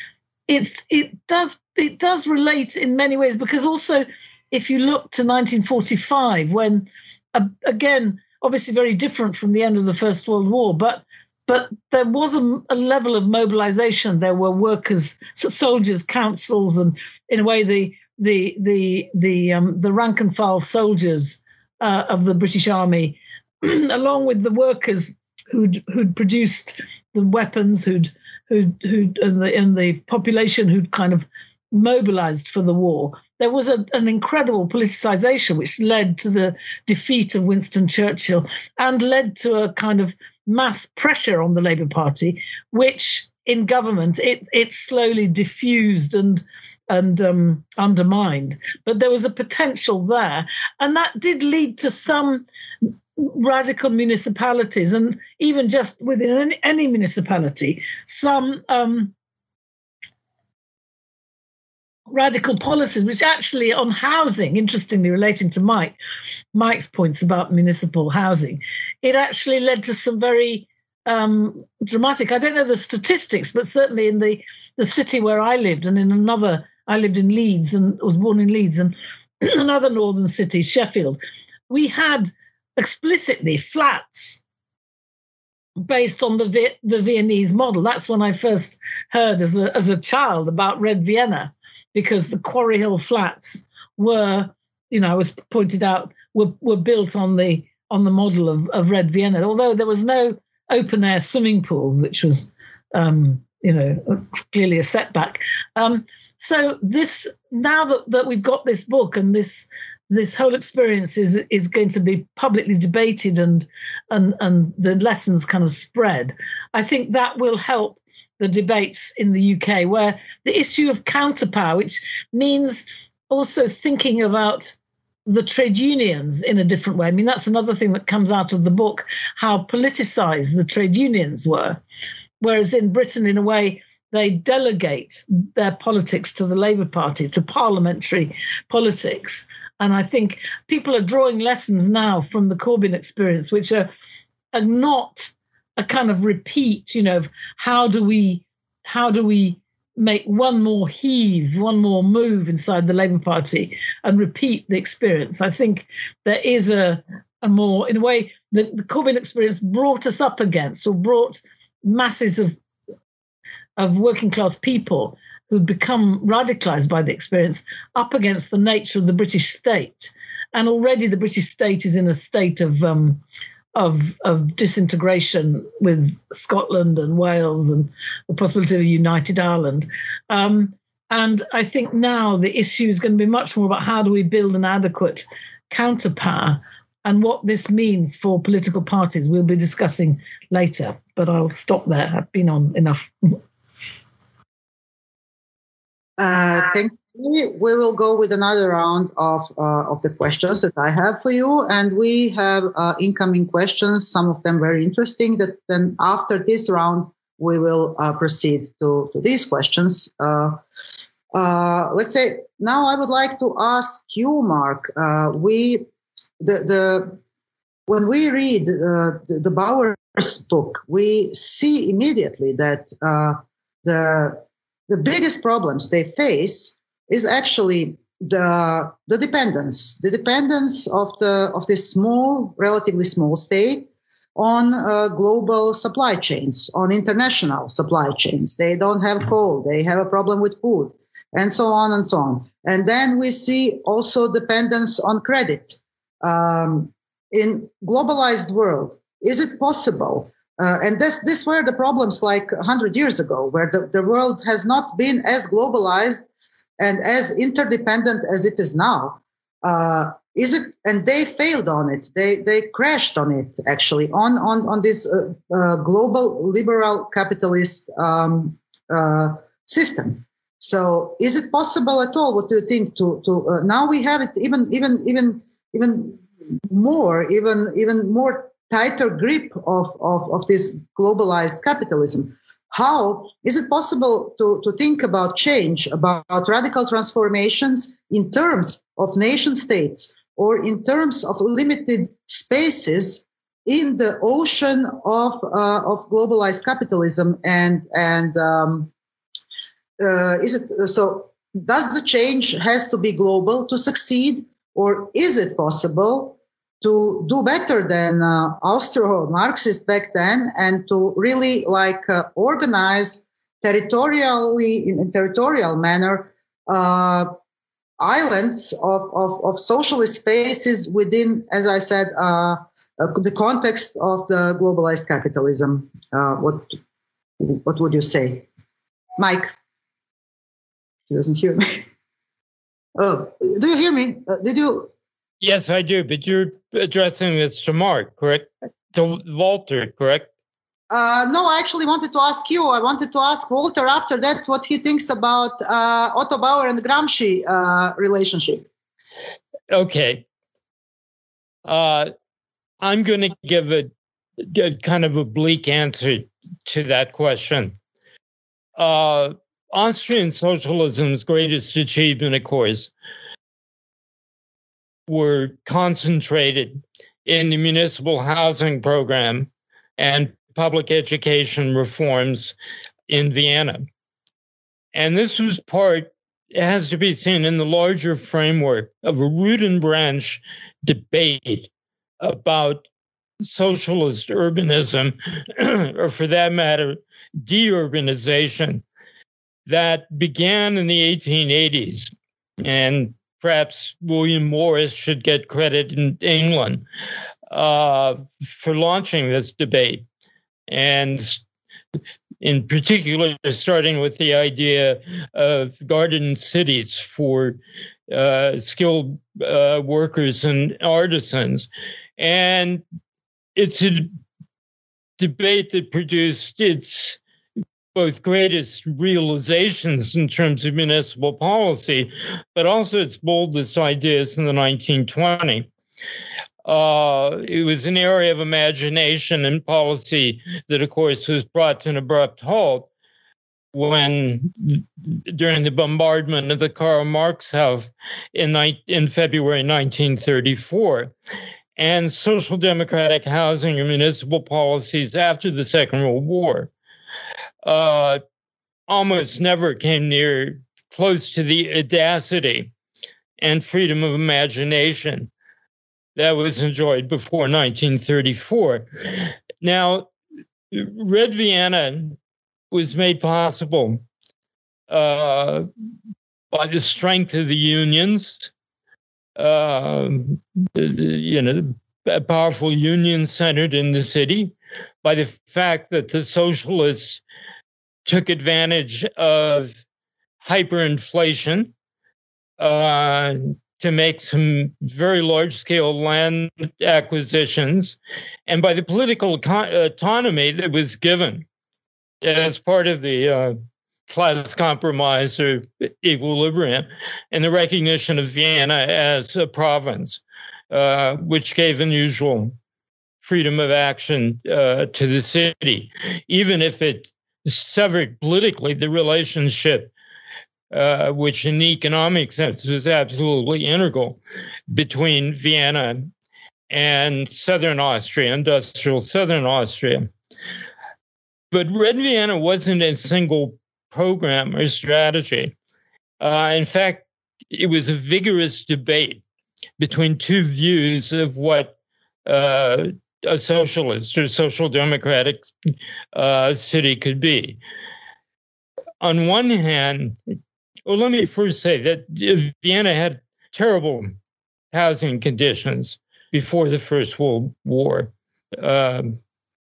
it it does it does relate in many ways because also if you look to 1945 when uh, again obviously very different from the end of the First World War, but but there was a, a level of mobilization. There were workers, soldiers, councils, and in a way the the the the um, the rank and file soldiers uh, of the British Army, along with the workers who'd who'd produced the weapons, who'd who'd who'd and the and the population who'd kind of mobilized for the war. There was a, an incredible politicization which led to the defeat of Winston Churchill and led to a kind of mass pressure on the Labour Party, which in government it it slowly diffused and and um, undermined. But there was a potential there, and that did lead to some radical municipalities, and even just within any, any municipality, some um, radical policies, which actually on housing, interestingly relating to Mike, Mike's points about municipal housing, it actually led to some very um, dramatic. I don't know the statistics, but certainly in the the city where I lived, and in another I lived in Leeds and was born in Leeds and another northern city, Sheffield. We had explicitly flats based on the the Viennese model. That's when I first heard as a as a child about Red Vienna, because the Quarry Hill flats were, you know, I was pointed out were were built on the on the model of, of Red Vienna, although there was no open air swimming pools, which was um, you know clearly a setback. Um, so this now that, that we've got this book and this this whole experience is is going to be publicly debated and and and the lessons kind of spread. I think that will help the debates in the UK where the issue of counterpower, which means also thinking about the trade unions in a different way. I mean, that's another thing that comes out of the book, how politicized the trade unions were. Whereas in Britain, in a way, they delegate their politics to the Labour Party, to parliamentary politics. And I think people are drawing lessons now from the Corbyn experience, which are, are not a kind of repeat, you know, of how do we how do we make one more heave, one more move inside the Labour Party and repeat the experience. I think there is a a more, in a way, the, the Corbyn experience brought us up against or brought masses of of working class people who'd become radicalized by the experience up against the nature of the British state. And already the British state is in a state of um, of, of disintegration with Scotland and Wales and the possibility of a united Ireland. Um, and I think now the issue is going to be much more about how do we build an adequate counterpower and what this means for political parties. We'll be discussing later, but I'll stop there. I've been on enough. Uh, thank, we, we will go with another round of uh, of the questions that I have for you, and we have uh, incoming questions. Some of them very interesting. That then after this round, we will uh, proceed to, to these questions. Uh, uh, let's say now I would like to ask you, Mark. Uh, we the the when we read the, the Bauer's book, we see immediately that the the biggest problems they face is actually the the dependence, the dependence of the of this small, relatively small state on uh, global supply chains, on international supply chains. They don't have coal, they have a problem with food, and so on and so on. And then we see also dependence on credit. Um, in globalized world, is it possible? Uh, and this, this were the problems like 100 years ago, where the, the world has not been as globalized and as interdependent as it is now. Uh, is it? And they failed on it. They they crashed on it actually on on on this uh, uh, global liberal capitalist um, uh, system. So is it possible at all? What do you think? To to uh, now we have it even even even even more even even more tighter grip of, of, of this globalized capitalism. How is it possible to, to think about change, about radical transformations in terms of nation states or in terms of limited spaces in the ocean of, uh, of globalized capitalism and, and um, uh, is it so does the change has to be global to succeed or is it possible to do better than uh, Austro-Marxists back then and to really like uh, organize territorially in a territorial manner uh, islands of, of, of, socialist spaces within, as I said, uh, uh, the context of the globalized capitalism. Uh, what what would you say, Mike? He doesn't hear me. oh, do you hear me? did you Yes, I do. But you're addressing this to Mark, correct? To Walter, correct? Uh, no, I actually wanted to ask you. I wanted to ask Walter after that what he thinks about uh, Otto Bauer and Gramsci uh, relationship. Okay. Uh, I'm going to give a, a, kind of a bleak answer to that question. Uh, Austrian socialism's greatest achievement, of course, were concentrated in the municipal housing program and public education reforms in Vienna. And this was part, it has to be seen in the larger framework of a root and branch debate about socialist urbanism, or for that matter, deurbanization that began in the 1880s and perhaps William Morris should get credit in England uh, for launching this debate. And in particular, starting with the idea of garden cities for uh, skilled uh, workers and artisans. And it's a debate that produced its both greatest realizations in terms of municipal policy, but also its boldest ideas in the 1920s. Uh, it was an area of imagination and policy that, of course, was brought to an abrupt halt when, during the bombardment of the Karl Marx house in, in February 1934. And social democratic housing and municipal policies after the Second World War uh, almost never came near close to the audacity and freedom of imagination that was enjoyed before 1934. Now, Red Vienna was made possible uh, by the strength of the unions, uh, you know, a powerful union centered in the city, by the fact that the socialists took advantage of hyperinflation uh, to make some very large scale land acquisitions, and by the political autonomy that was given as part of the uh, class compromise or equilibrium, and the recognition of Vienna as a province, uh, which gave unusual freedom of action uh, to the city, even if it severed politically the relationship. Uh, which in economic sense was absolutely integral between Vienna and southern Austria, industrial southern Austria. But Red Vienna wasn't a single program or strategy. Uh, in fact, it was a vigorous debate between two views of what uh, a socialist or social democratic uh, city could be. On one hand, well, let me first say that Vienna had terrible housing conditions before the First World War. Um,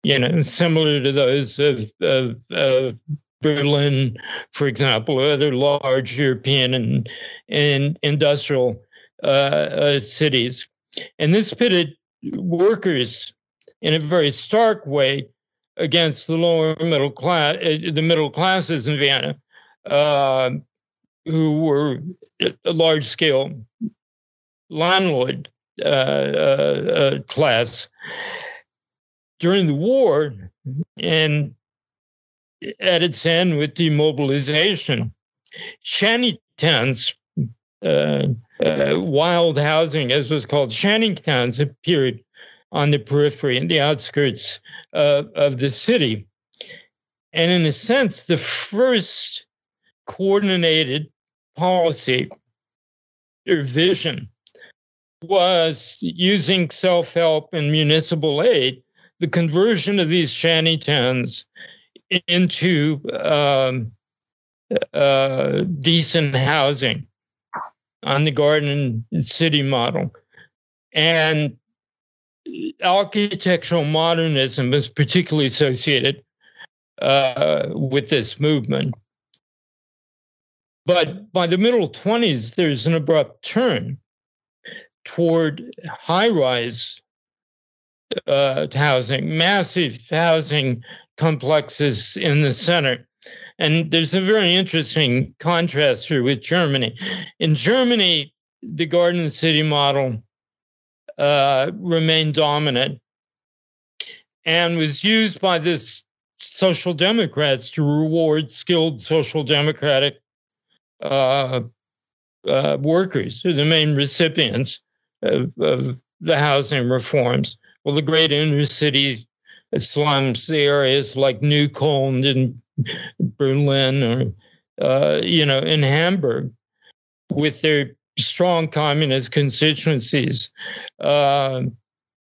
you know, similar to those of, of, of Berlin, for example, or other large European and, and industrial uh, uh, cities. And this pitted workers in a very stark way against the lower middle class, uh, the middle classes in Vienna, uh, who were a large scale landlord uh, uh, class during the war and at its end with demobilization. Shanty towns, uh, uh, wild housing, as was called, shanty towns appeared on the periphery and the outskirts of the city. And in a sense, the first coordinated policy or vision was using self help and municipal aid the conversion of these shanty towns into um, uh, decent housing on the garden city model. And architectural modernism is particularly associated uh, with this movement. But by the middle 20s, there's an abrupt turn toward high rise uh, housing, massive housing complexes in the center. And there's a very interesting contrast here with Germany. In Germany, the garden city model uh, remained dominant and was used by the social democrats to reward skilled social democratic uh, uh, workers, who are the main recipients of, of the housing reforms well, the great inner city slums, the areas like Neukölln in Berlin or, uh, you know, in Hamburg, with their strong communist constituencies, uh,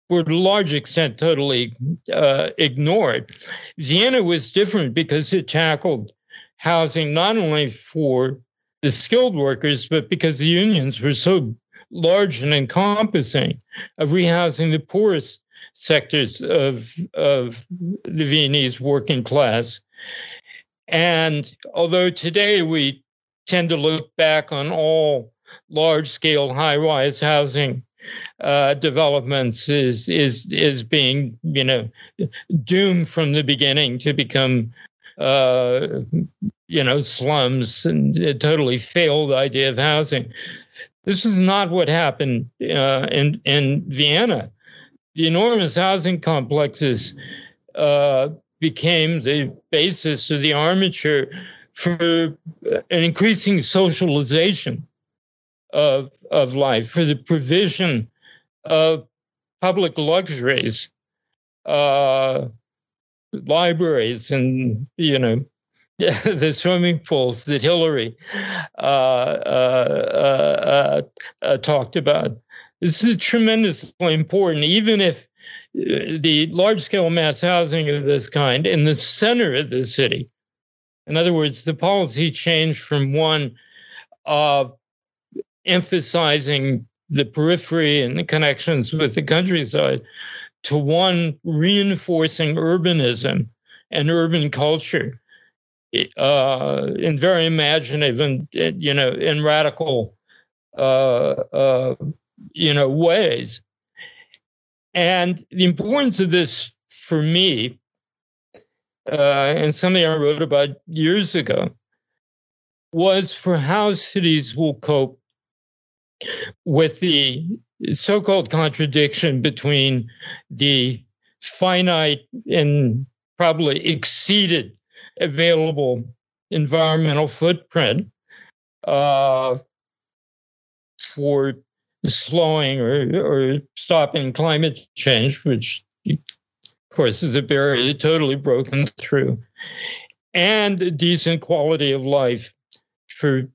were to a large extent totally uh, ignored. Vienna was different because it tackled housing not only for the skilled workers, but because the unions were so large and encompassing of rehousing the poorest sectors of, of the Viennese working class. And although today we tend to look back on all large scale high rise housing uh, developments is is is being you know doomed from the beginning to become uh, you know slums and a totally failed idea of housing. This is not what happened uh, in in Vienna. The enormous housing complexes uh, became the basis of the armature for an increasing socialization of of life, for the provision of public luxuries, uh, libraries, and you know the swimming pools that Hillary uh, uh, uh, uh, talked about. This is tremendously important, even if the large scale mass housing of this kind in the center of the city. In other words, the policy changed from one of emphasizing the periphery and the connections with the countryside to one reinforcing urbanism and urban culture uh, in very imaginative and you know in radical uh, uh, you know ways. And the importance of this for me, uh, and something I wrote about years ago, was for how cities will cope with the so called contradiction between the finite and probably exceeded available environmental footprint uh, for slowing or, or stopping climate change, which of course is a barrier totally broken through, and a decent quality of life for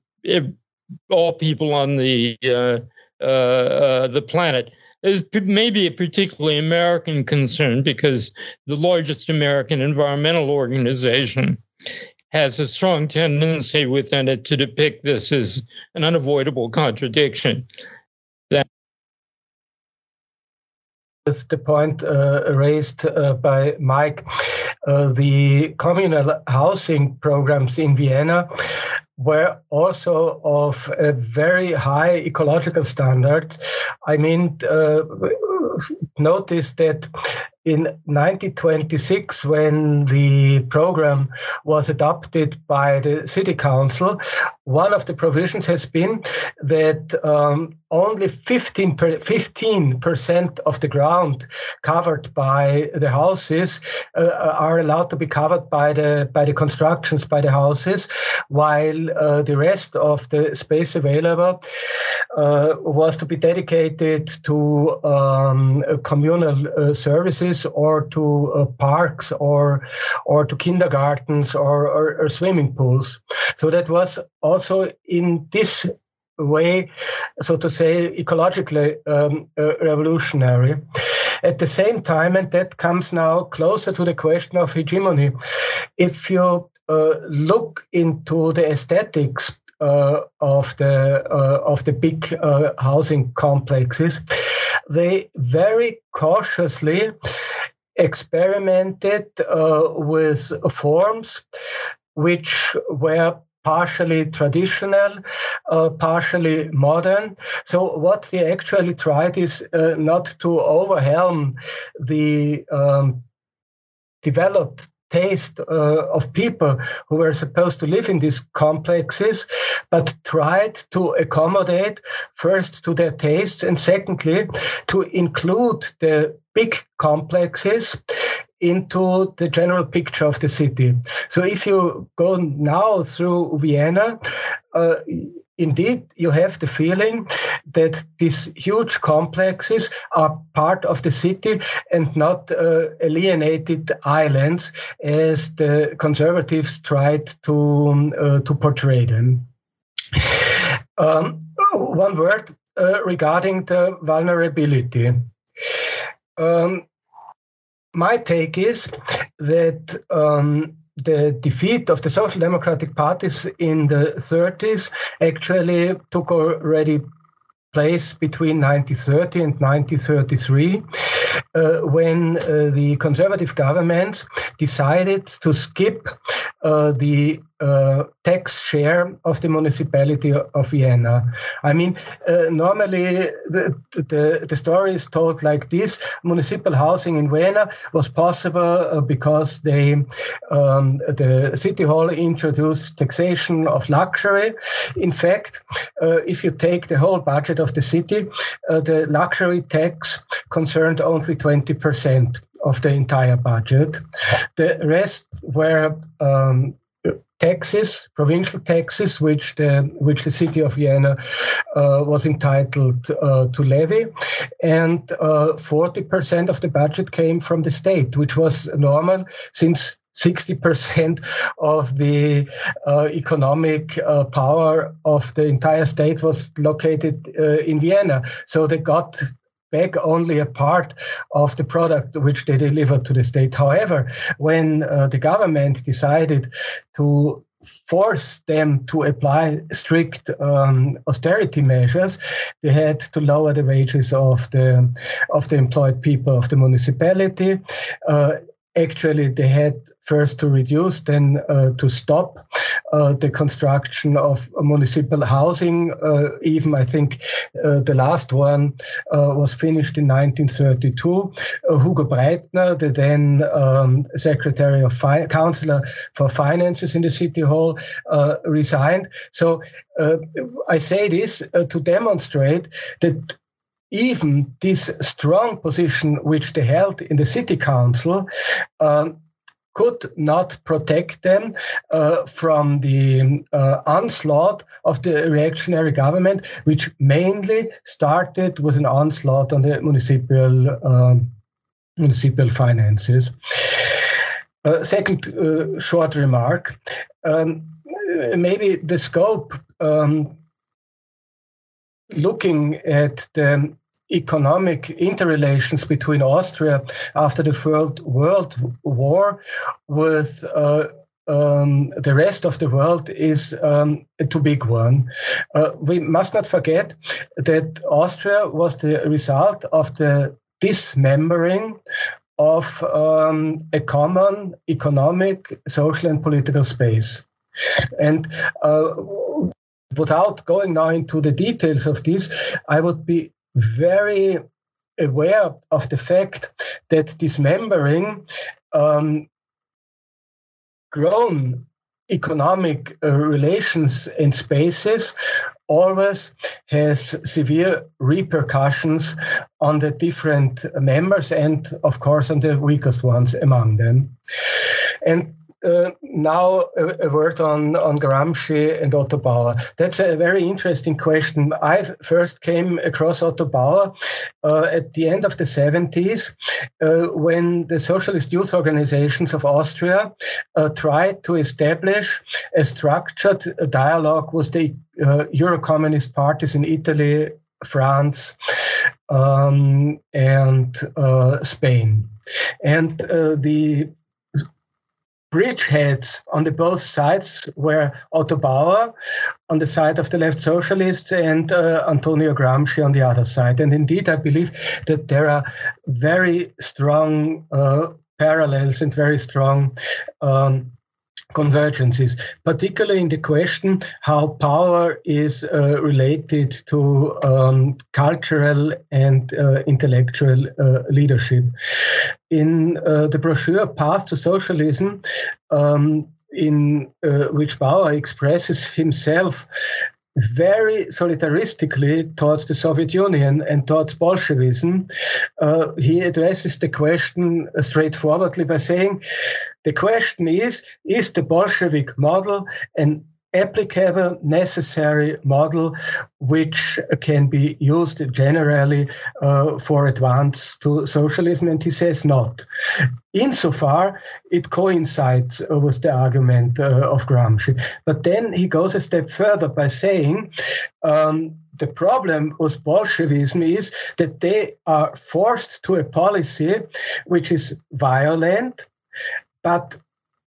all people on the uh, uh, uh, the planet is maybe a particularly American concern because the largest American environmental organization has a strong tendency within it to depict this as an unavoidable contradiction. That is the point uh, raised uh, by Mike. Uh, the communal housing programs in Vienna were also of a very high ecological standard. I mean, uh, notice that in 1926, when the program was adopted by the city council, one of the provisions has been that um, only 15 percent of the ground covered by the houses uh, are allowed to be covered by the by the constructions by the houses, while uh, the rest of the space available uh, was to be dedicated to um, communal uh, or to uh, parks or or to kindergartens or, or, or swimming pools. So that was also in this way, so to say, ecologically um, uh, revolutionary. At the same time, and that comes now closer to the question of hegemony, if you uh, look into the aesthetics of the uh, of the big uh, housing complexes, they very cautiously experimented uh, with forms which were partially traditional, uh, partially modern. So what they actually tried is uh, not to overwhelm the um, developed taste uh, of people who were supposed to live in these complexes, but tried to accommodate first to their tastes and secondly to include the big complexes into the general picture of the city. So if you go now through Vienna, uh, indeed you have the feeling that these huge complexes are part of the city and not uh, alienated islands as the conservatives tried to um, uh, to portray them. Um, one word uh, regarding the vulnerability. Um, my take is that um, the defeat of the social democratic parties in the 30s actually took already place between 1930 and 1933 uh, when uh, the conservative government decided to skip uh, the uh, tax share of the municipality of Vienna. I mean, uh, normally the, the, the story is told like this: municipal housing in Vienna was possible uh, because they um, the city hall introduced taxation of luxury. In fact, uh, if you take the whole budget of the city, uh, the luxury tax concerned only 20 percent of the entire budget. The rest were um, taxes, provincial taxes, which the which the city of Vienna uh, was entitled uh, to levy, and uh, forty percent of the budget came from the state, which was normal since. 60% of the uh, economic uh, power of the entire state was located uh, in Vienna. So they got back only a part of the product which they delivered to the state. However, when uh, the government decided to force them to apply strict um, austerity measures, they had to lower the wages of the of the employed people of the municipality. Uh, actually they had first to reduce, then uh, to stop uh, the construction of municipal housing. Uh, even I think uh, the last one uh, was finished in 1932. Uh, Hugo Breitner, the then um, Secretary of Fi- Councillor for Finances in the City Hall, resigned. So I say this to demonstrate that even this strong position which they held in the city council um, could not protect them uh, from the uh, onslaught of the reactionary government, which mainly started with an onslaught on the municipal um, municipal finances. Second uh, short remark. Um, maybe the scope um, looking at the economic interrelations between Austria after the World, World War with uh, um, the rest of the world is um, a too big one. Uh, we must not forget that Austria was the result of the dismembering of um, a common economic, social, and political space. And uh, without going now into the details of this, I would be very aware of the fact that dismembering um, grown economic uh, relations and spaces always has severe repercussions on the different members and of course on the weakest ones among them. And uh, now a, a, word on, on Gramsci and Otto Bauer. That's a very interesting question. I first came across Otto Bauer uh, at the end of the 70s uh, when the socialist youth organizations of Austria uh, tried to establish a structured dialogue with the uh, Euro-communist parties in Italy, France, um, and uh, Spain. And the bridgeheads on the both sides were Otto Bauer on the side of the left socialists and uh, Antonio Gramsci on the other side. And indeed, I believe that there are very strong uh, parallels and very strong um, convergences, particularly in the question how power is uh, related to um, cultural and uh, intellectual uh, leadership. In uh, the brochure Path to Socialism, um, in uh, which Bauer expresses himself very solidaristically towards the Soviet Union and towards Bolshevism, uh, he addresses the question straightforwardly by saying, the question is, is the Bolshevik model an applicable, necessary model which can be used generally uh, for advance to socialism, and he says not. Insofar, it coincides uh, with the argument uh, of Gramsci. But then he goes a step further by saying um, the problem with Bolshevism is that they are forced to a policy which is violent, but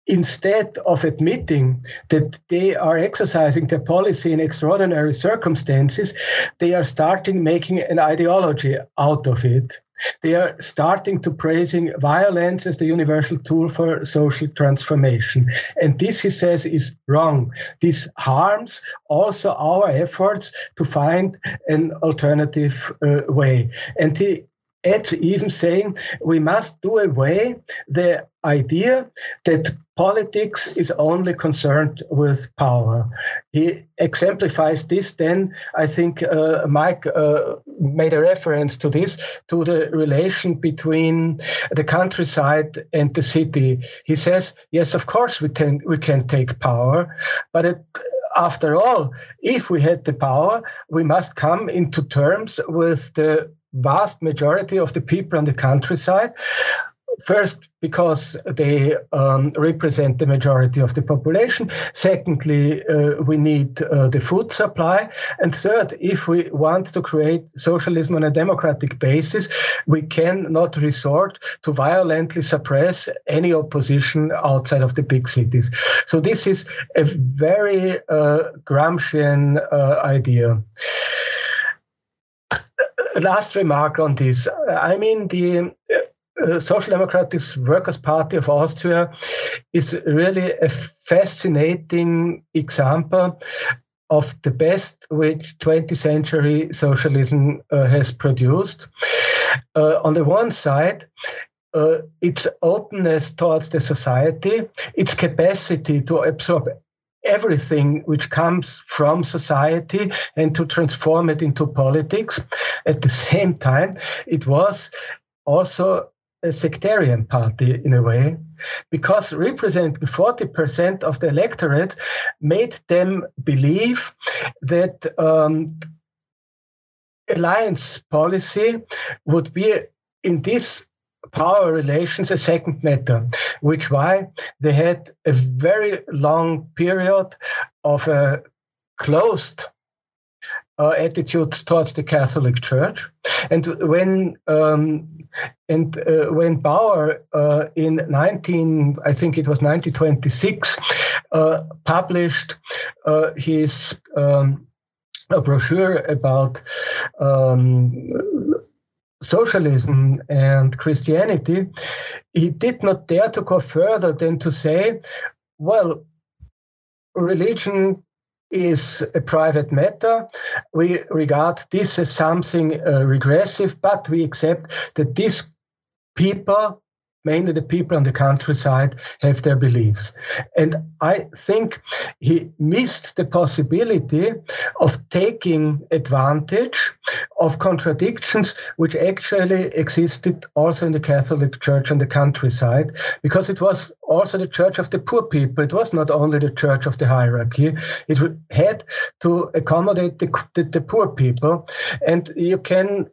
instead of admitting that they are exercising their policy in extraordinary circumstances, they are starting making an ideology out of it. They are starting to praising violence as the universal tool for social transformation. And this, he says, is wrong. This harms also our efforts to find an alternative uh, way. And he adds even saying we must do away the idea that politics is only concerned with power. He exemplifies this then, I think uh, Mike uh, made a reference to this, to the relation between the countryside and the city. He says, yes, of course we can, we can take power, but it, after all, if we had the power, we must come into terms with the vast majority of the people on the countryside First, because they um, represent the majority of the population. Secondly, uh, we need uh, the food supply. And third, if we want to create socialism on a democratic basis, we cannot resort to violently suppress any opposition outside of the big cities. So this is a very uh, Gramscian uh, idea last remark on this. I mean, the uh, Social Democratic Workers' Party of Austria is really a fascinating example of the best which 20th century socialism uh, has produced. Uh, on the one side, uh, its openness towards the society, its capacity to absorb everything which comes from society and to transform it into politics. At the same time, it was also a sectarian party in a way, because representing 40% of the electorate made them believe that um, alliance policy would be in this power relations a second matter, which why they had a very long period of a closed uh, attitude towards the Catholic Church. And when um, and uh, when Bauer uh, in 19, I think it was 1926, uh, published uh, his um, a brochure about um, socialism and Christianity, he did not dare to go further than to say, well, religion is a private matter. We regard this as something uh, regressive, but we accept that these people mainly the people on the countryside have their beliefs. And I think he missed the possibility of taking advantage of contradictions which actually existed also in the Catholic Church on the countryside, because it was also the church of the poor people. It was not only the church of the hierarchy. It had to accommodate the, the, the poor people. And you can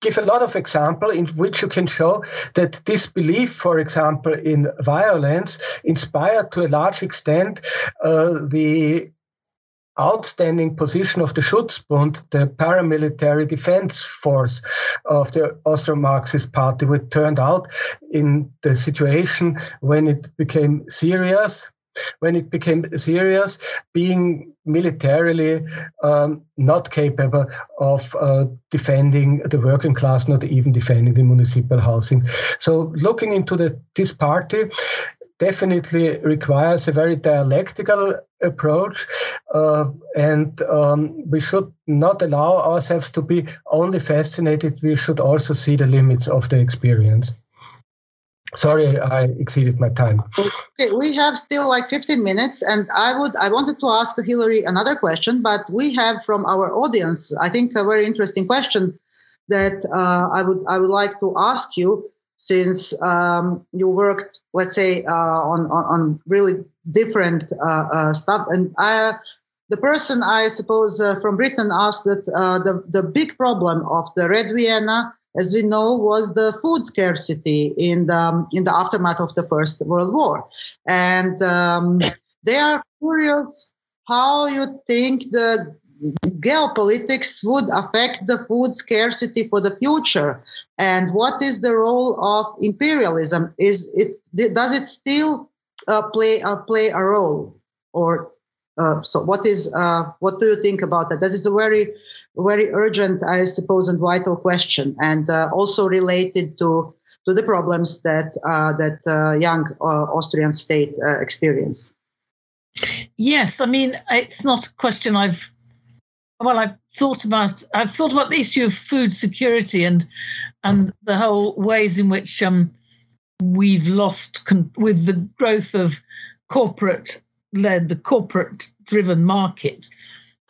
give a lot of example in which you can show that this belief, for example, in violence, inspired to a large extent uh, the outstanding position of the Schutzbund, the paramilitary defense force of the Austro-Marxist party, which turned out in the situation when it became serious when it became serious, being militarily um, not capable of uh, defending the working class, not even defending the municipal housing. So, looking into the, this party, definitely requires a very dialectical approach, uh, and um, we should not allow ourselves to be only fascinated. We should also see the limits of the experience. Sorry, I exceeded my time. Okay, we have still like 15 minutes, and I would I wanted to ask Hilary another question, but we have from our audience, I think, a very interesting question that uh, I would I would like to ask you since um, you worked, let's say, uh, on, on, on really different uh, uh stuff, and I. The person, I suppose, uh, from Britain asked that uh, the, the big problem of the Red Vienna as we know, was the food scarcity in the in the aftermath of the First World War, and um, they are curious how you think the geopolitics would affect the food scarcity for the future, and what is the role of imperialism? Is it does it still uh, play uh, play a role, or uh, so what is uh, what do you think about that? That is a very very urgent, I suppose, and vital question, and uh, also related to to the problems that uh, that uh, young Austrian state experienced. Yes, I mean it's not a question I've well I've thought about I've thought about the issue of food security and and the whole ways in which um, we've lost con- with the growth of corporate led the corporate driven market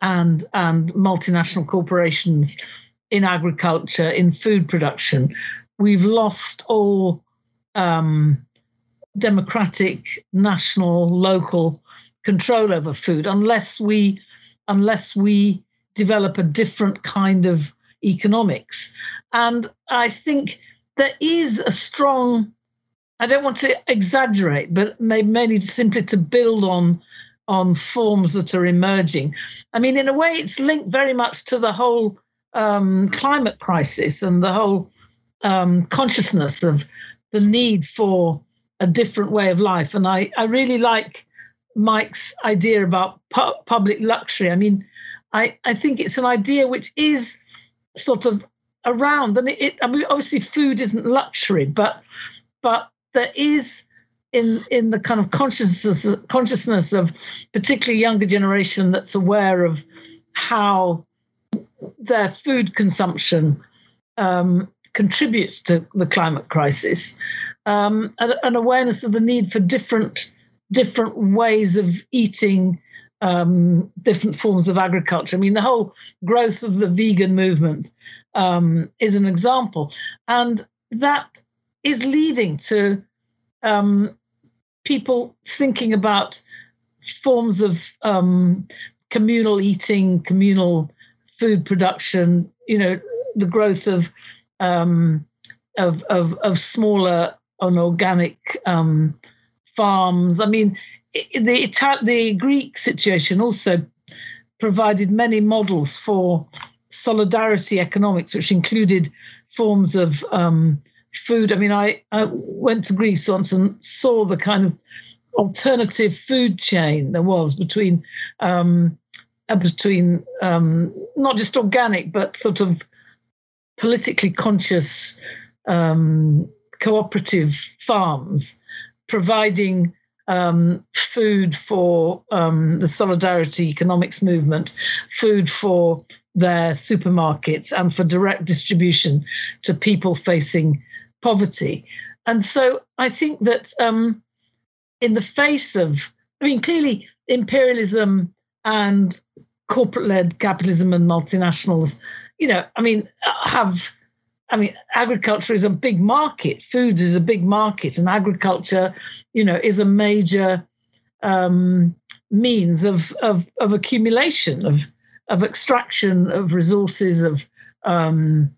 and and multinational corporations in agriculture in food production. We've lost all um, democratic national local control over food unless we unless we develop a different kind of economics. And i think there is a strong I don't want to exaggerate, but mainly simply to build on on forms that are emerging. I mean, in a way, it's linked very much to the whole um, climate crisis and the whole um, consciousness of the need for a different way of life. And I, I really like Mike's idea about pu- public luxury. I mean, I, I think it's an idea which is sort of around, and it, it, I mean, obviously, food isn't luxury, but but there is in in the kind of consciousness consciousness of particularly younger generation that's aware of how their food consumption um, contributes to the climate crisis, um, an, an, awareness of the need for different different ways of eating, um, different forms of agriculture. I mean, the whole growth of the vegan movement um, is an example, and that is leading to um, people thinking about forms of um, communal eating, communal food production. You know, the growth of um, of, of, of smaller organic um, farms. I mean, the the Greek situation also provided many models for solidarity economics, which included forms of um, food. I mean, I, I went to Greece once and saw the kind of alternative food chain there was between um, uh, between um, not just organic but sort of politically conscious um, cooperative farms providing um, food for um, the solidarity economics movement, food for their supermarkets, and for direct distribution to people facing poverty. And so I think that um, in the face of, I mean, clearly imperialism and corporate led capitalism and multinationals, you know, I mean, have, I mean, agriculture is a big market, food is a big market, and agriculture, you know, is a major um, means of, of, of accumulation, of, of extraction of resources, of um,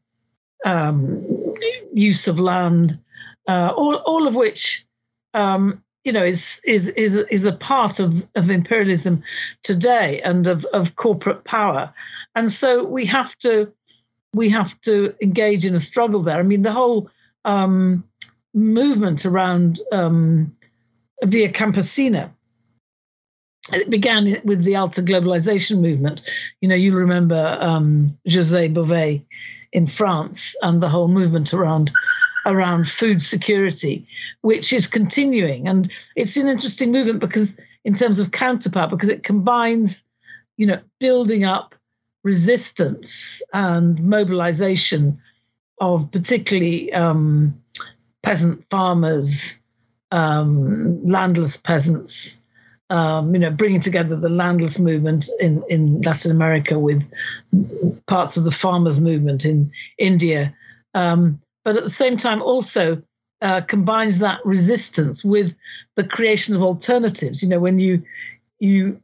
um, use of land, uh, all, all of which um, you know is is is is a part of, of imperialism today and of, of corporate power, and so we have to we have to engage in a struggle there. I mean, the whole um, movement around um, Via Campesina. It began with the Alter Globalization movement. You know, you remember um, José Bové in France and the whole movement around around food security, which is continuing. And it's an interesting movement because in terms of counterpart, because it combines, you know, building up resistance and mobilization of particularly um, peasant farmers, um, landless peasants, um, you know, bringing together the landless movement in, in Latin America with parts of the farmers movement in India, um, but at the same time also uh, combines that resistance with the creation of alternatives. You know, when you you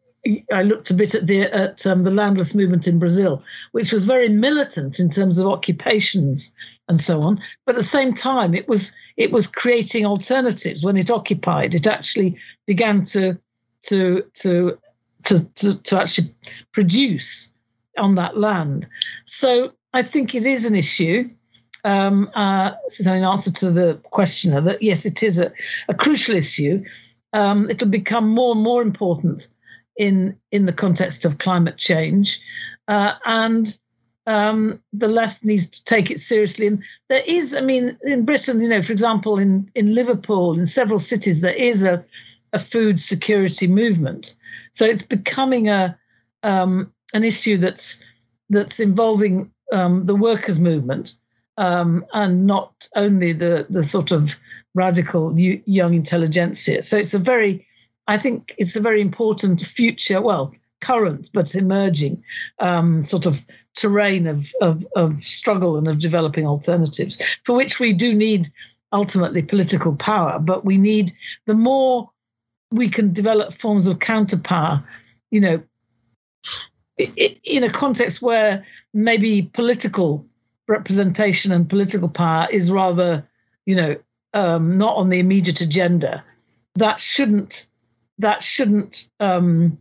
I looked a bit at the at um, the landless movement in Brazil, which was very militant in terms of occupations and so on. But at the same time, it was it was creating alternatives. When it occupied, it actually began to to to to to, to actually produce on that land. So I think it is an issue. Um, uh, so in answer to the questioner, that yes, it is a, a crucial issue. Um, it'll become more and more important in in the context of climate change, uh, and um, the left needs to take it seriously. And there is, I mean, in Britain, you know, for example, in in Liverpool, in several cities, there is a a food security movement. So it's becoming a um, an issue that's that's involving um, the workers' movement um, and not only the the sort of radical young intelligentsia. So it's a very, I think it's a very important future. Well, current but emerging um, sort of terrain of, of, of struggle and of developing alternatives for which we do need ultimately political power. But we need the more we can develop forms of counterpower, you know, in a context where maybe political representation and political power is rather, you know, um, not on the immediate agenda. That shouldn't that shouldn't um,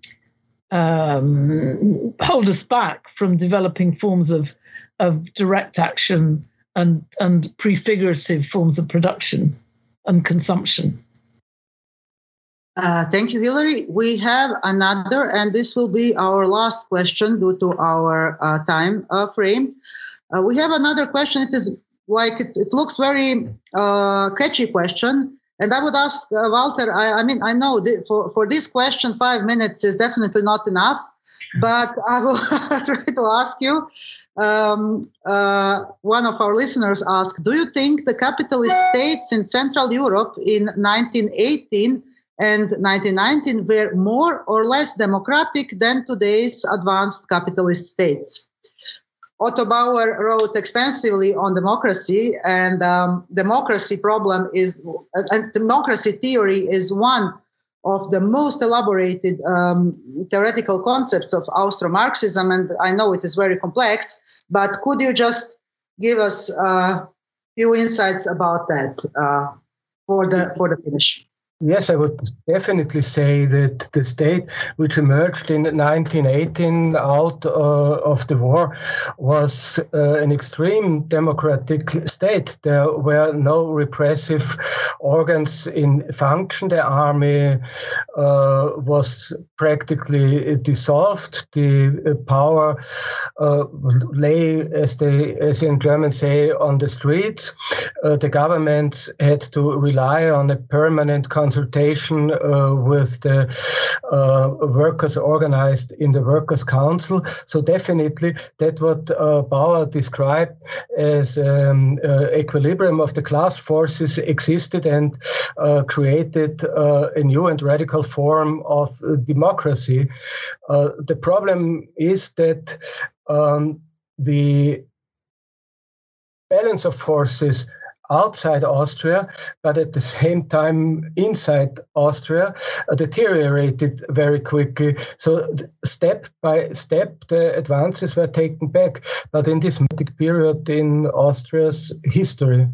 um, hold us back from developing forms of of direct action and and prefigurative forms of production and consumption. Uh, thank you, Hilary. We have another, and this will be our last question due to our uh, time uh, frame. Uh, we have another question. It is like it, it looks very uh, catchy question. And I would ask Walter. I, I, mean, I know th- for for this question, five minutes is definitely not enough. But I will try to ask you. Um, one of our listeners asked, "Do you think the capitalist states in Central Europe in 1918 and 1919 were more or less democratic than today's advanced capitalist states?" Otto Bauer wrote extensively on democracy, and um, democracy problem is, and democracy theory is one of the most elaborated um, theoretical concepts of Austro-Marxism, and I know it is very complex. But could you just give us a few insights about that uh, for the for the finish? Yes, I would definitely say that the state which emerged in 1918 out uh, of the war was uh, an extreme democratic state. There were no repressive organs in function. The army uh, was practically dissolved. The uh, power uh, lay, as they, as in German say, on the streets. Uh, the governments had to rely on a permanent consultation uh, with the uh, workers organized in the workers' council. So definitely, that what uh, Bauer described as um, uh, equilibrium of the class forces existed and uh, created a new and radical form of democracy. the problem is that um, the balance of forces outside Austria, but at the same time inside Austria uh, deteriorated very quickly. So step by step, the advances were taken back, but in this period in Austria's history.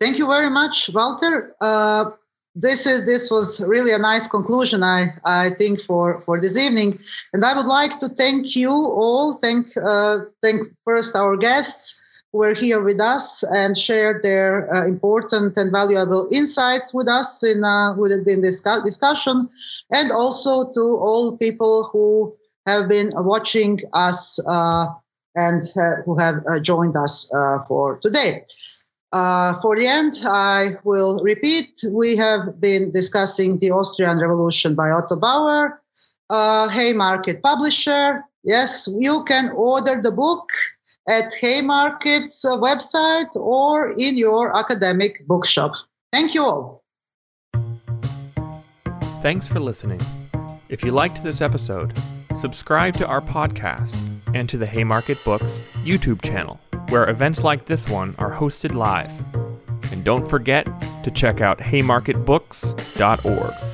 Thank you very much, Walter. Uh, this is this was really a nice conclusion i i think for for this evening and i would like to thank you all thank uh, thank first our guests were here with us and shared their uh, important and valuable insights with us in, uh, within this discussion, and also to all people who have been watching us uh, and uh, who have uh, joined us uh, for today. for the end, I will repeat we have been discussing the Austrian Revolution by Otto Bauer, Haymarket publisher. Yes, you can order the book at Haymarket's uh, website or in your academic bookshop. Thank you all. Thanks for listening. If you liked this episode, subscribe to our podcast and to the Haymarket Books YouTube channel, where events like this one are hosted live. And don't forget to check out haymarketbooks.org.